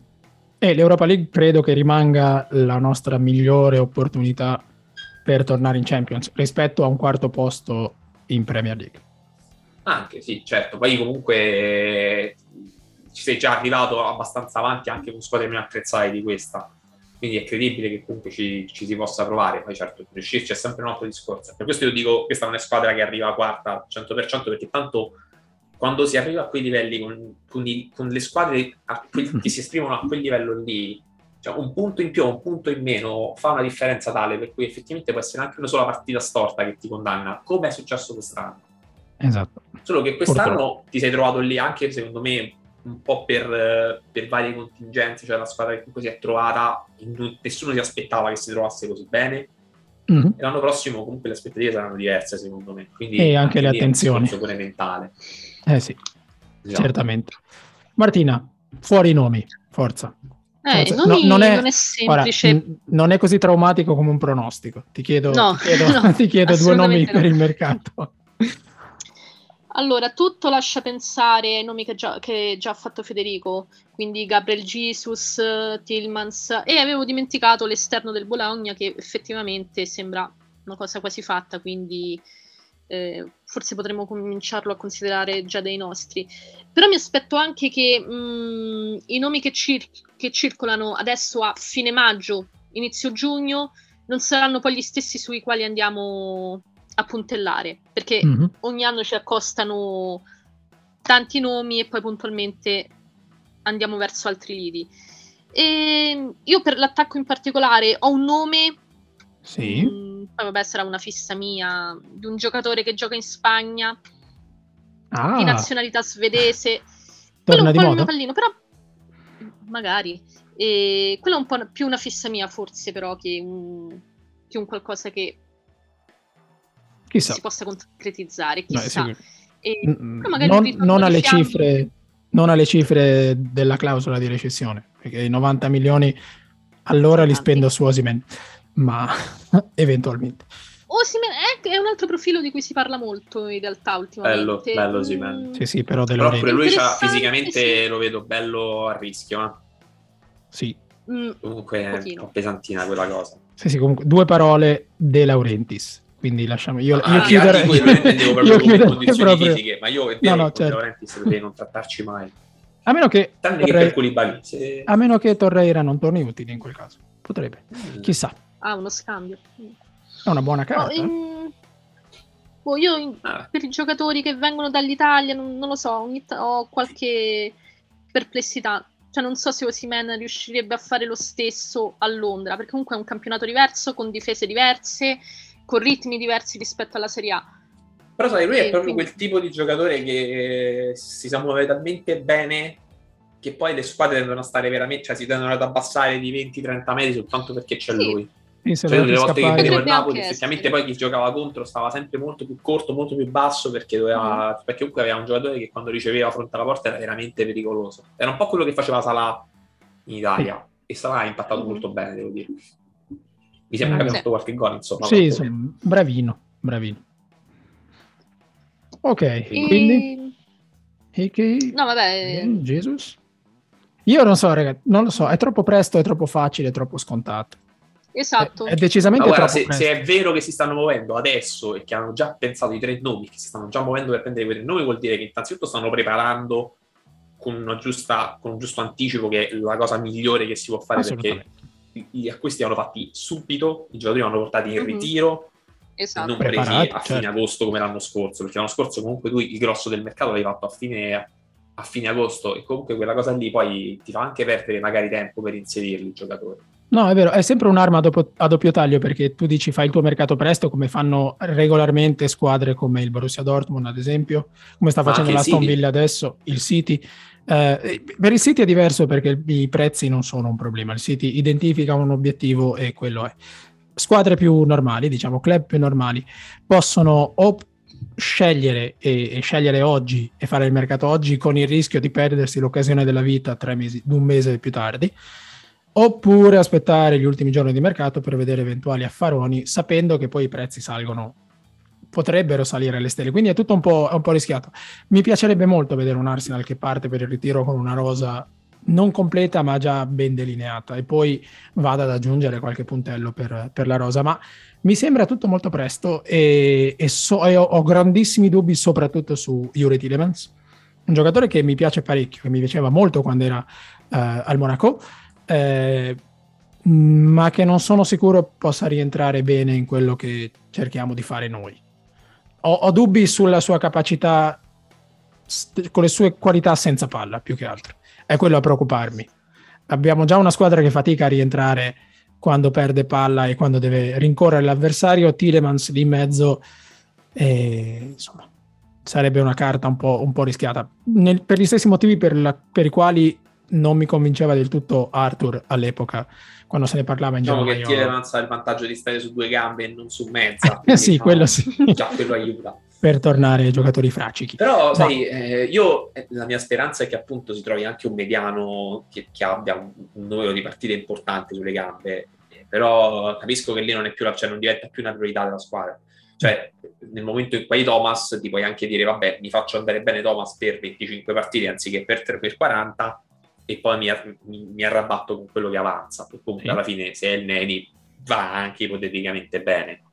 E l'Europa League credo che rimanga la nostra migliore opportunità per tornare in Champions rispetto a un quarto posto in Premier League. Anche sì, certo, poi comunque ci sei già arrivato abbastanza avanti anche con squadre meno attrezzate di questa quindi è credibile che comunque ci, ci, si possa provare, poi certo riuscirci è sempre un altro discorso. Per questo io dico questa non è squadra che arriva a quarta al 100% perché tanto quando si arriva a quei livelli con, con, i, con le squadre que- che si esprimono a quel livello lì, cioè un punto in più, un punto in meno fa una differenza tale per cui effettivamente può essere anche una sola partita storta che ti condanna, come è successo quest'anno. Esatto. Solo che quest'anno Purtroppo. ti sei trovato lì anche, secondo me, un po' per, per varie contingenze, cioè la squadra che comunque si è trovata, nessuno si aspettava che si trovasse così bene. Mm-hmm. E l'anno prossimo comunque le aspettative saranno diverse, secondo me. Quindi e anche, anche le attenzioni. È pure mentale. Eh sì, esatto. certamente. Martina, fuori i nomi, forza. Eh, no, non, è, non, è, semplice. Ora, n- non è così traumatico come un pronostico. Ti chiedo, no, ti chiedo, no, ti chiedo due nomi per il mercato. Allora, tutto lascia pensare ai nomi che già, che già ha fatto Federico, quindi Gabriel Jesus, Tillmans, e avevo dimenticato l'esterno del Bologna che effettivamente sembra una cosa quasi fatta, quindi eh, forse potremmo cominciarlo a considerare già dei nostri. Però mi aspetto anche che mh, mm, i nomi che, cir- che circolano adesso a fine maggio, inizio giugno, non saranno poi gli stessi sui quali andiamo a puntellare, perché mm-hmm. ogni anno ci accostano tanti nomi e poi puntualmente andiamo verso altri lidi. E io per l'attacco in particolare ho un nome. Sì. Mh, mm, poi vabbè sarà una fissa mia, di un giocatore che gioca in Spagna, ah. di nazionalità svedese. Quello è un po' il mio pallino, però magari. E quello è un po' più una fissa mia forse però che un, che un qualcosa che Chissà. si possa concretizzare, chissà. No, e, non, non alle cifre, non alle cifre della clausola di recessione, perché i 90 milioni allora li spendo su Osimen, ma eventualmente. Osimen è, è, un altro profilo di cui si parla molto in realtà ultimamente. Bello, bello Osimen. Mm. Sì, sì, però, però pure lui fisicamente sì. lo vedo bello a rischio. Eh? Sì. Mm, comunque è un po' pesantina quella cosa. Sì, sì, comunque due parole De Laurentiis quindi lasciamo io, io ah, chiuderei io io chiuderei proprio fisiche, ma io vero no, no, certo. Laurentiis non trattarci mai a meno che Torre... che se... a meno che Torreira non torni utile in quel caso potrebbe mm. chissà ah uno scambio è una buona carta no, in... oh, io in... ah. per i giocatori che vengono dall'Italia non, non lo so t- ho qualche perplessità cioè non so se Osimen riuscirebbe a fare lo stesso a Londra perché comunque è un campionato diverso con difese diverse con ritmi diversi rispetto alla Serie A. Però sai, lui e è proprio quindi... quel tipo di giocatore che si sa muovere talmente bene che poi le squadre tendono a stare veramente, cioè si tendono ad abbassare di 20-30 metri soltanto perché c'è sì. lui. Cioè, le volte che vedevo il Napoli, effettivamente poi chi giocava contro stava sempre molto più corto, molto più basso perché, doveva, mm. perché comunque aveva un giocatore che quando riceveva fronte alla porta era veramente pericoloso. Era un po' quello che faceva Salah in Italia sì. e Salah ha impattato mm. molto bene, devo dire. Mi sembra che abbia fatto qualche gol, insomma. Sì, insomma, bravino, bravino. Ok, e... quindi... E che... No, vabbè... Mm, Jesus? Io non so, ragazzi, non lo so, è troppo presto, è troppo facile, è troppo scontato. Esatto. È, è decisamente allora, troppo se, se, è vero che si stanno muovendo adesso e che hanno già pensato i tre nomi, che si stanno già muovendo per prendere quei tre nomi, vuol dire che innanzitutto stanno preparando con, una giusta, con un giusto anticipo che è la cosa migliore che si può fare perché gli acquisti vanno fatti subito, i giocatori vanno portati in mm-hmm. ritiro, esatto. non presi a fine certo. agosto come l'anno scorso, perché l'anno scorso comunque tu il grosso del mercato l'hai fatto a fine, a fine agosto e comunque quella cosa lì poi ti fa anche perdere magari tempo per inserirli i giocatori. No, è vero, è sempre un'arma a doppio, a doppio, taglio perché tu dici fai il tuo mercato presto come fanno regolarmente squadre come il Borussia Dortmund ad esempio, come sta facendo la Stone Villa adesso, il City eh, per il City è diverso perché i prezzi non sono un problema, il City identifica un obiettivo e quello è. Squadre più normali, diciamo club più normali, possono o scegliere e, e, scegliere oggi e fare il mercato oggi con il rischio di perdersi l'occasione della vita tre mesi, un mese più tardi, oppure aspettare gli ultimi giorni di mercato per vedere eventuali affaroni, sapendo che poi i prezzi salgono potrebbero salire alle stelle. Quindi è tutto un po', un po', rischiato. Mi piacerebbe molto vedere un Arsenal che parte per il ritiro con una rosa non completa ma già ben delineata e poi vada ad aggiungere qualche puntello per, per la rosa. Ma mi sembra tutto molto presto e, e, so, e ho, ho, grandissimi dubbi soprattutto su Jure Tillemans, un giocatore che mi piace parecchio, che mi piaceva molto quando era uh, al Monaco. Eh, ma che non sono sicuro possa rientrare bene in quello che cerchiamo di fare noi ho, ho dubbi sulla sua capacità con le sue qualità senza palla più che altro. È quello a preoccuparmi. Abbiamo già una squadra che fatica a rientrare quando perde palla e quando deve rincorrere l'avversario. Tilemans in mezzo, e, insomma, sarebbe una carta un po', un po rischiata, Nel, per gli stessi motivi per, la, per, i quali non mi convinceva del tutto Arthur all'epoca, quando se ne parlava in diciamo gennaio. che Tielemans ha il vantaggio di stare su due gambe e non su mezza. sì, diciamo, quello sì. Già quello aiuta. per tornare ai giocatori fracichi. Però, no. sai, eh, io eh, la mia speranza è che appunto si trovi anche un mediano che, che abbia un, un, numero di partite importanti sulle gambe. Eh, però capisco che lì non è più cioè non diventa più una priorità della squadra. Cioè, nel momento in cui hai Thomas, ti puoi anche dire, vabbè, mi faccio andare bene Thomas per 25 partite anziché per 3 per 40 e poi mi, mi, mi, arrabatto con quello che avanza. E comunque sì. alla fine, se è il Neni, va anche ipoteticamente bene.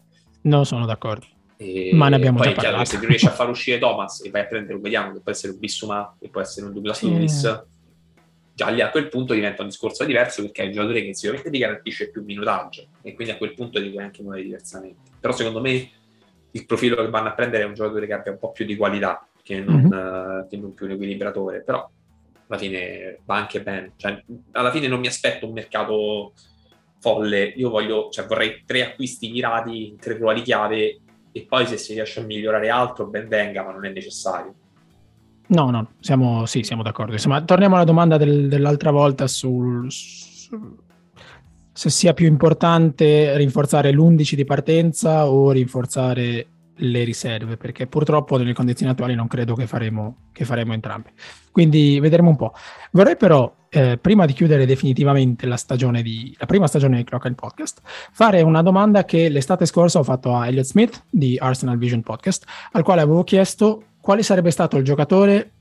Non sono d'accordo. E Ma ne abbiamo poi già parlato. Se riesci a far uscire Thomas e vai a prendere un mediano che può essere un Bissuma, che può essere un Douglas Lewis, già lì a quel punto diventa un discorso diverso perché è un giocatore che sicuramente ti garantisce più minutaggio e quindi a quel punto ti puoi anche muovere diversamente. Però secondo me il profilo che vanno a prendere è un giocatore che abbia un po' più di qualità che non, mm-hmm. che non più un equilibratore, però alla fine va anche bene. Cioè, alla fine non mi aspetto un mercato folle, io voglio, cioè, vorrei tre acquisti mirati tre ruoli chiave e poi se si riesce a migliorare altro ben venga, ma non è necessario. No, no, siamo, sì, siamo d'accordo. Insomma, torniamo alla domanda del, dell'altra volta sul, su, se sia più importante rinforzare l'11 di partenza o rinforzare le riserve, perché purtroppo nelle condizioni attuali non credo che faremo, che faremo entrambe. Quindi vedremo un po'. Vorrei però, eh, prima di chiudere definitivamente la stagione di, la prima stagione di Clock Podcast, fare una domanda che l'estate scorsa ho fatto a Elliot Smith di Arsenal Vision Podcast, al quale avevo chiesto quale sarebbe stato il giocatore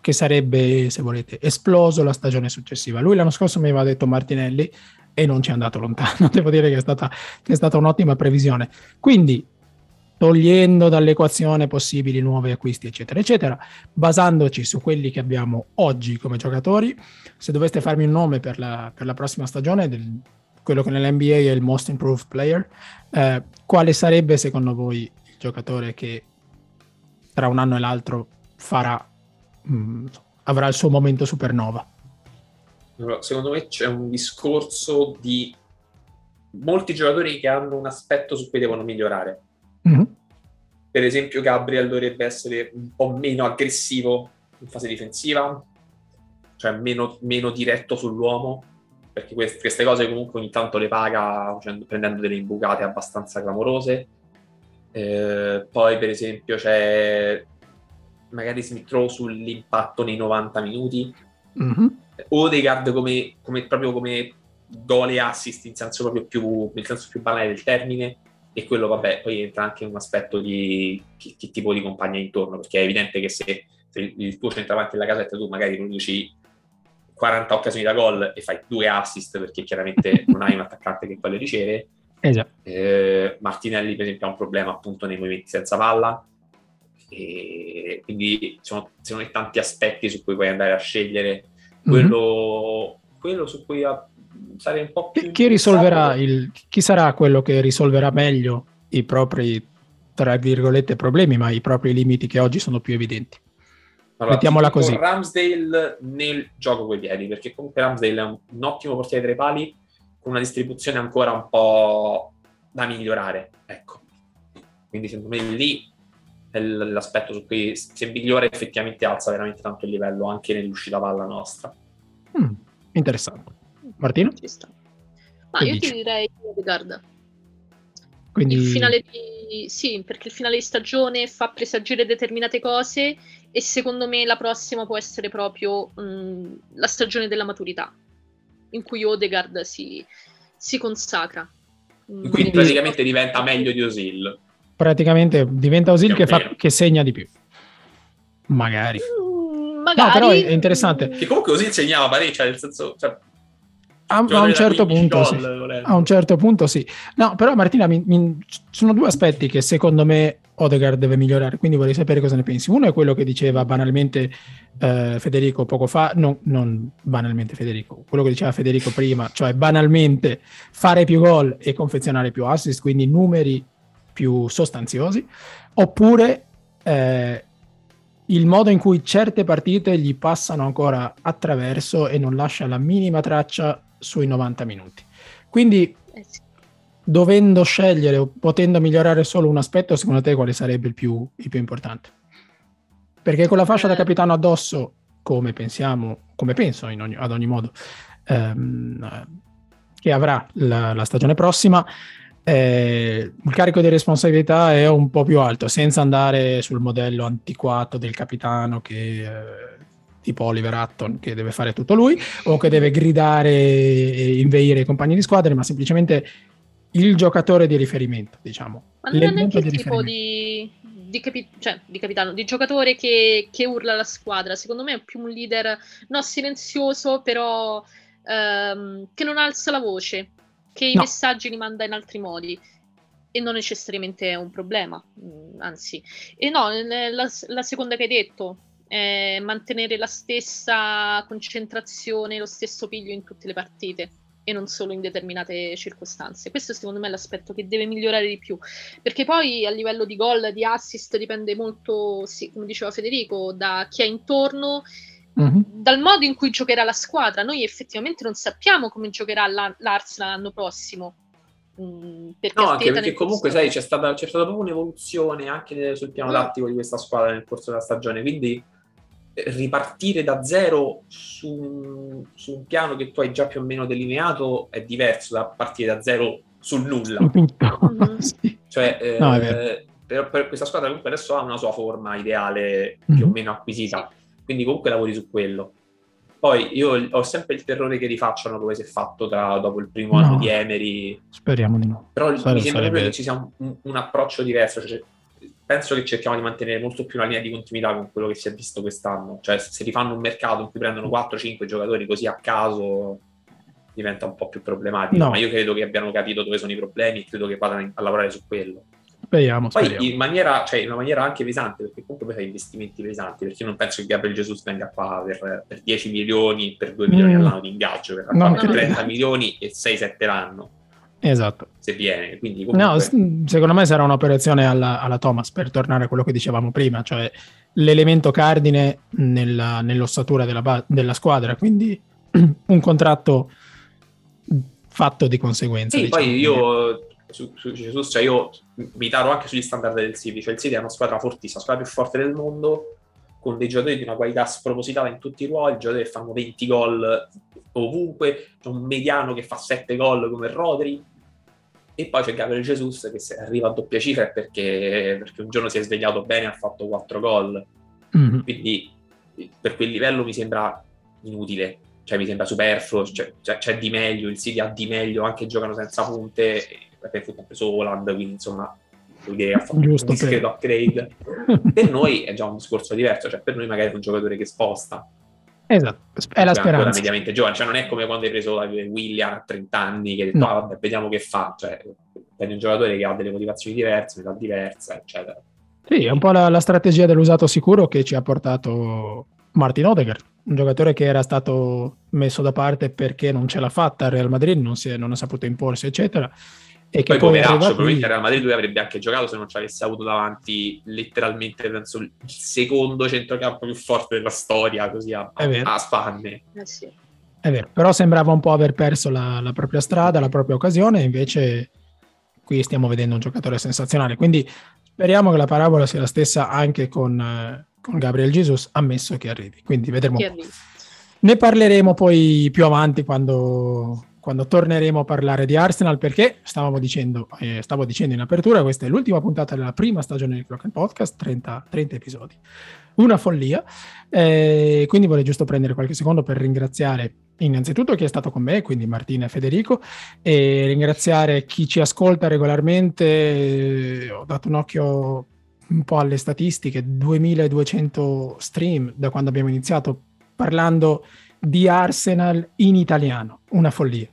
che sarebbe, se volete, esploso la stagione successiva. Lui l'anno scorso mi aveva detto Martinelli e non ci è andato lontano. Devo dire che è stata, che è stata un'ottima previsione. Quindi togliendo dall'equazione possibili nuovi acquisti, eccetera, eccetera, basandoci su quelli che abbiamo oggi come giocatori. Se doveste farmi un nome per la, per la prossima stagione, del, quello che nell'NBA è il most improved player, eh, quale sarebbe secondo voi il giocatore che tra un anno e l'altro farà, mh, mm, avrà il suo momento supernova? Secondo me c'è un discorso di molti giocatori che hanno un aspetto su cui devono migliorare Mm-hmm. Per esempio, Gabriel dovrebbe essere un po' meno aggressivo in fase difensiva, cioè meno, meno diretto sull'uomo, perché queste, queste, cose comunque ogni tanto le paga cioè, prendendo delle imbucate abbastanza clamorose. Eh, poi, per esempio, c'è magari Smith Rowe sull'impatto nei 90 minuti. Mm-hmm. Odegaard come, come, proprio come gol e assist in senso proprio più, nel senso più banale del termine e quello vabbè poi entra anche un aspetto di che, che tipo di compagnia intorno perché è evidente che se, se il tuo centravanti della casetta tu magari produci 40 occasioni da gol e fai due assist perché chiaramente non hai un attaccante che poi le riceve esatto. eh, Martinelli per esempio ha un problema appunto nei movimenti senza palla e quindi sono, sono tanti aspetti su cui puoi andare a scegliere quello, mm-hmm. quello su cui ha sarei un po' più... Chi, risolverà il, chi sarà quello che risolverà meglio i propri, tra virgolette, problemi, ma i propri limiti che oggi sono più evidenti? Allora, Mettiamola così. Ramsdale nel gioco coi piedi, perché comunque Ramsdale è un, un ottimo portiere tra i pali, con una distribuzione ancora un po' da migliorare, ecco. Quindi secondo me lì è l'aspetto su cui se migliora effettivamente alza veramente tanto il livello anche nell'uscita palla nostra. Mm, interessante. Martino? Ci sta. Ma che io dici? ti direi Odegaard. Quindi... Il finale di... Sì, perché il finale di stagione fa presagire determinate cose e secondo me la prossima può essere proprio mh, la stagione della maturità, in cui Odegaard si, si consacra. Quindi praticamente diventa meglio di Osil. Praticamente diventa Osil che, fa, che segna di più. Magari. Mm, magari. No, però è interessante. Che comunque Osil segnava parecchio, cioè nel senso... Cioè a, a, un certo punto, sì. a un certo punto sì. No, però Martina, mi, mi, sono due aspetti che secondo me Odegaard deve migliorare, quindi vorrei sapere cosa ne pensi. Uno è quello che diceva banalmente eh, Federico poco fa, no, non banalmente Federico, quello che diceva Federico prima, cioè banalmente fare più gol e confezionare più assist, quindi numeri più sostanziosi, oppure eh, il modo in cui certe partite gli passano ancora attraverso e non lascia la minima traccia sui 90 minuti. Quindi, eh dovendo scegliere o potendo migliorare solo un aspetto, secondo te quale sarebbe il più, il più importante? Perché con la fascia da eh. capitano addosso, come pensiamo, come penso ogni, ad ogni modo, ehm, che avrà la, la stagione prossima, eh, il carico di responsabilità è un po' più alto, senza andare sul modello antiquato del capitano che eh, tipo Oliver Hutton che deve fare tutto lui o che deve gridare e inveire i compagni di squadra, ma semplicemente il giocatore di riferimento, diciamo. Ma non è neanche il tipo di, di, capi- cioè, di, capitano, di giocatore che, che, urla la squadra. Secondo me è più un leader, no, silenzioso, però ehm, che non alza la voce, che i messaggi li manda in altri modi. E non necessariamente è un problema, mm, anzi. E no, la, la seconda che hai detto, è mantenere la stessa concentrazione, lo stesso piglio in tutte le partite e non solo in determinate circostanze. Questo secondo me è l'aspetto che deve migliorare di più, perché poi a livello di gol, di assist dipende molto, sì, come diceva Federico, da chi è intorno, mm-hmm. dal modo in cui giocherà la squadra. Noi effettivamente non sappiamo come giocherà la, l'Arsenal l'anno prossimo. Mm, perché no, anche perché comunque sai, c'è stata, c'è stata proprio un'evoluzione anche sul piano mm. tattico di questa squadra nel corso della stagione, quindi ripartire da zero su, su, un piano che tu hai già più o meno delineato è diverso da partire da zero sul nulla. Mm-hmm. sì. Cioè, eh, no, per, per, questa squadra comunque adesso ha una sua forma ideale mm-hmm. più o meno acquisita, quindi comunque lavori su quello. Poi io ho sempre il terrore che rifacciano come si è fatto tra, dopo il primo no. anno di Emery. Speriamo di no. Però Sare, mi sembra proprio che ci sia un, un approccio diverso. Cioè, penso che cerchiamo di mantenere molto più una linea di continuità con quello che si è visto quest'anno. Cioè, se rifanno un mercato in cui prendono 4-5 giocatori così a caso, diventa un po' più problematico. No. Ma io credo che abbiano capito dove sono i problemi e credo che vadano a lavorare su quello. Speriamo, Poi speriamo. in maniera, cioè, in una maniera anche pesante, perché comunque fai investimenti pesanti, perché io non penso che Gabriel Jesus venga qua per, per 10 milioni, per 2 milioni mm. all'anno di ingaggio, verrà no, per 30 milioni e 6-7 l'anno. Esatto. Se viene. Quindi comunque... No, secondo me sarà un'operazione alla, alla, Thomas per tornare a quello che dicevamo prima, cioè l'elemento cardine nella, nell'ossatura della, della, squadra, quindi un contratto fatto di conseguenza. Sì, diciamo. poi io su, su Jesus, cioè io mi taro anche sugli standard del City, cioè il City è una squadra fortissima, la squadra più forte del mondo, con dei giocatori di una qualità spropositata in tutti i ruoli, giocatori che fanno 20 gol ovunque, c'è un mediano che fa 7 gol come Rodri, e poi c'è Gabriel Jesus che se arriva a doppia cifra è perché, perché un giorno si è svegliato bene e ha fatto 4 gol. Mm-hmm. Quindi per quel livello mi sembra inutile, cioè mi sembra superfluo, cioè, c'è, c'è, di meglio, il City ha di meglio, anche giocano senza punte, perché ha preso Holland, quindi insomma dire ha fatto Giusto, un discreto upgrade. per noi è già un discorso diverso, cioè per noi magari è un giocatore che sposta, Esatto, è la speranza. È mediamente giovane, cioè non è come quando hai preso William a 30 anni che hai detto, no. ah, vabbè, vediamo che fa, cioè prendi un giocatore che ha delle motivazioni diverse, un'età diversa, eccetera. Sì, è un po' la, la, strategia dell'usato sicuro che ci ha portato Martin Odegaard, un giocatore che era stato messo da parte perché non ce l'ha fatta al Real Madrid, non, si è, non ha saputo imporsi, eccetera e che poi, poi poveraccio, probabilmente Real Madrid lui avrebbe anche giocato se non ci avesse avuto davanti letteralmente penso il secondo centrocampo più forte della storia, così a, a spanne. Eh sì. È vero, però sembrava un po' aver perso la, la propria strada, la propria occasione, invece qui stiamo vedendo un giocatore sensazionale. Quindi speriamo che la parabola sia la stessa anche con, eh, con Gabriel Jesus, ammesso che arrivi. Quindi vedremo. Ne parleremo poi più avanti quando, quando torneremo a parlare di Arsenal, perché stavamo dicendo, eh, stavo dicendo in apertura, questa è l'ultima puntata della prima stagione di Clock Podcast, 30, 30 episodi. Una follia. Eh, quindi vorrei giusto prendere qualche secondo per ringraziare innanzitutto chi è stato con me, quindi Martina e Federico, e ringraziare chi ci ascolta regolarmente. Ho dato un occhio un po' alle statistiche, 2200 stream da quando abbiamo iniziato parlando di Arsenal in italiano, una follia.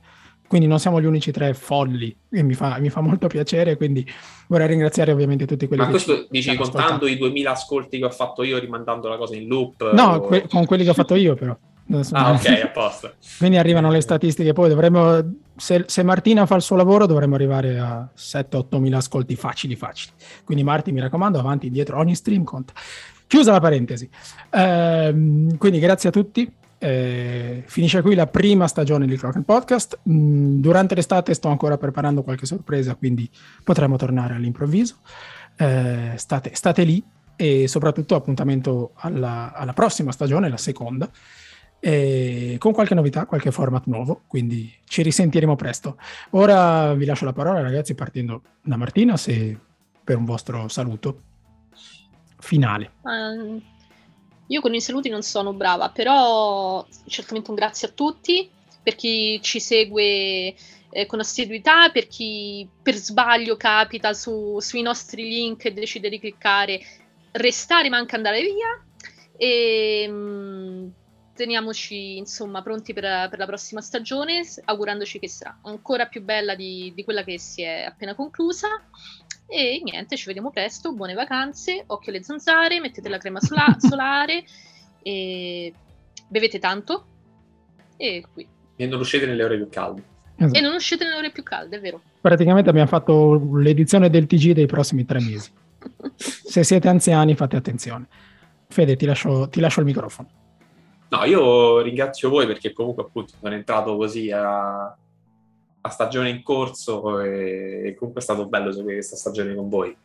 Quindi non siamo gli unici tre folli e mi fa, mi fa molto piacere, quindi vorrei ringraziare ovviamente tutti quelli Ma che... Ma questo dici contando i 2000 ascolti che ho fatto io rimandando la cosa in loop? No, o... que- con quelli che ho fatto io però. Ah, ok, apposta. Quindi arrivano le statistiche, poi dovremmo, se, se, Martina fa il suo lavoro, dovremmo arrivare a 7-8 mila ascolti facili, facili. Quindi Marti, mi raccomando, avanti, indietro, ogni stream conta. Chiusa la parentesi. Ehm, quindi grazie a tutti, eh, finisce qui la prima stagione di Clock Podcast. Mm, durante l'estate sto ancora preparando qualche sorpresa, quindi potremo tornare all'improvviso. Eh, state, state, lì e soprattutto appuntamento alla, alla prossima stagione, la seconda, con qualche novità, qualche format nuovo, quindi ci risentiremo presto. Ora vi lascio la parola ragazzi partendo da Martina se per un vostro saluto finale. Um, io con i saluti non sono brava, però certamente un grazie a tutti, per chi ci segue eh, con assiduità, per chi per sbaglio capita su, sui nostri link e decide di cliccare, restare ma anche andare via. E mh, mm, teniamoci insomma pronti per, per, la prossima stagione, augurandoci che sarà ancora più bella di, di quella che si è appena conclusa. E niente, ci vediamo presto. Buone vacanze, occhio alle zanzare, mettete la crema sola- solare e bevete tanto. E qui. E non uscite nelle ore più calde. Esatto. E non uscite nelle ore più calde, è vero. Praticamente abbiamo fatto l'edizione del TG dei prossimi tre mesi. Se siete anziani, fate attenzione. Fede, ti lascio, ti lascio il microfono. No, io ringrazio voi perché comunque appunto sono entrato così a, a stagione in corso e comunque è stato bello seguire questa stagione con voi.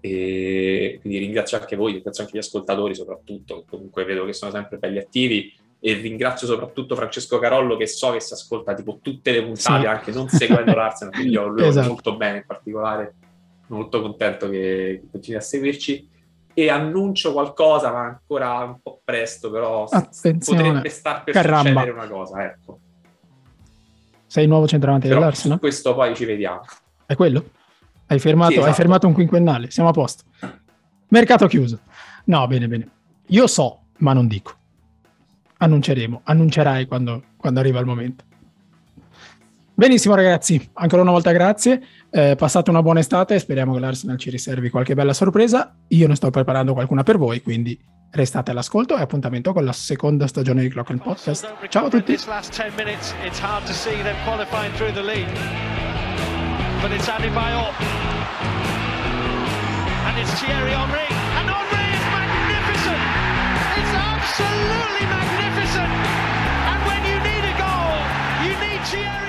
E quindi ringrazio anche voi, ringrazio anche gli ascoltatori soprattutto, comunque vedo che sono sempre belli attivi e ringrazio soprattutto Francesco Carollo che so che si ascolta tipo tutte le puntate sì. anche non seguendo l'Arsenal, quindi io lo esatto. molto bene in particolare, molto contento che, che continui a seguirci e annuncio qualcosa ma ancora un po' presto però Attenzione. potrebbe star per Caramba. succedere una cosa, ecco. Sei il nuovo centravanti Però dell'Arsenal? questo poi ci vediamo. È quello? Hai fermato, sì, esatto. hai fermato un quinquennale, siamo a posto. Mercato chiuso. No, bene, bene. Io so, ma non dico. Annunceremo, annuncerai quando, quando arriva il momento. Benissimo ragazzi, ancora una volta grazie, eh, passate una buona estate, speriamo che l'Arsenal ci riservi qualche bella sorpresa, io ne sto preparando qualcuna per voi, quindi restate all'ascolto e appuntamento con la seconda stagione di Clock and Podcast. Ciao a tutti! absolutely magnificent. And when you need a goal, you need Thierry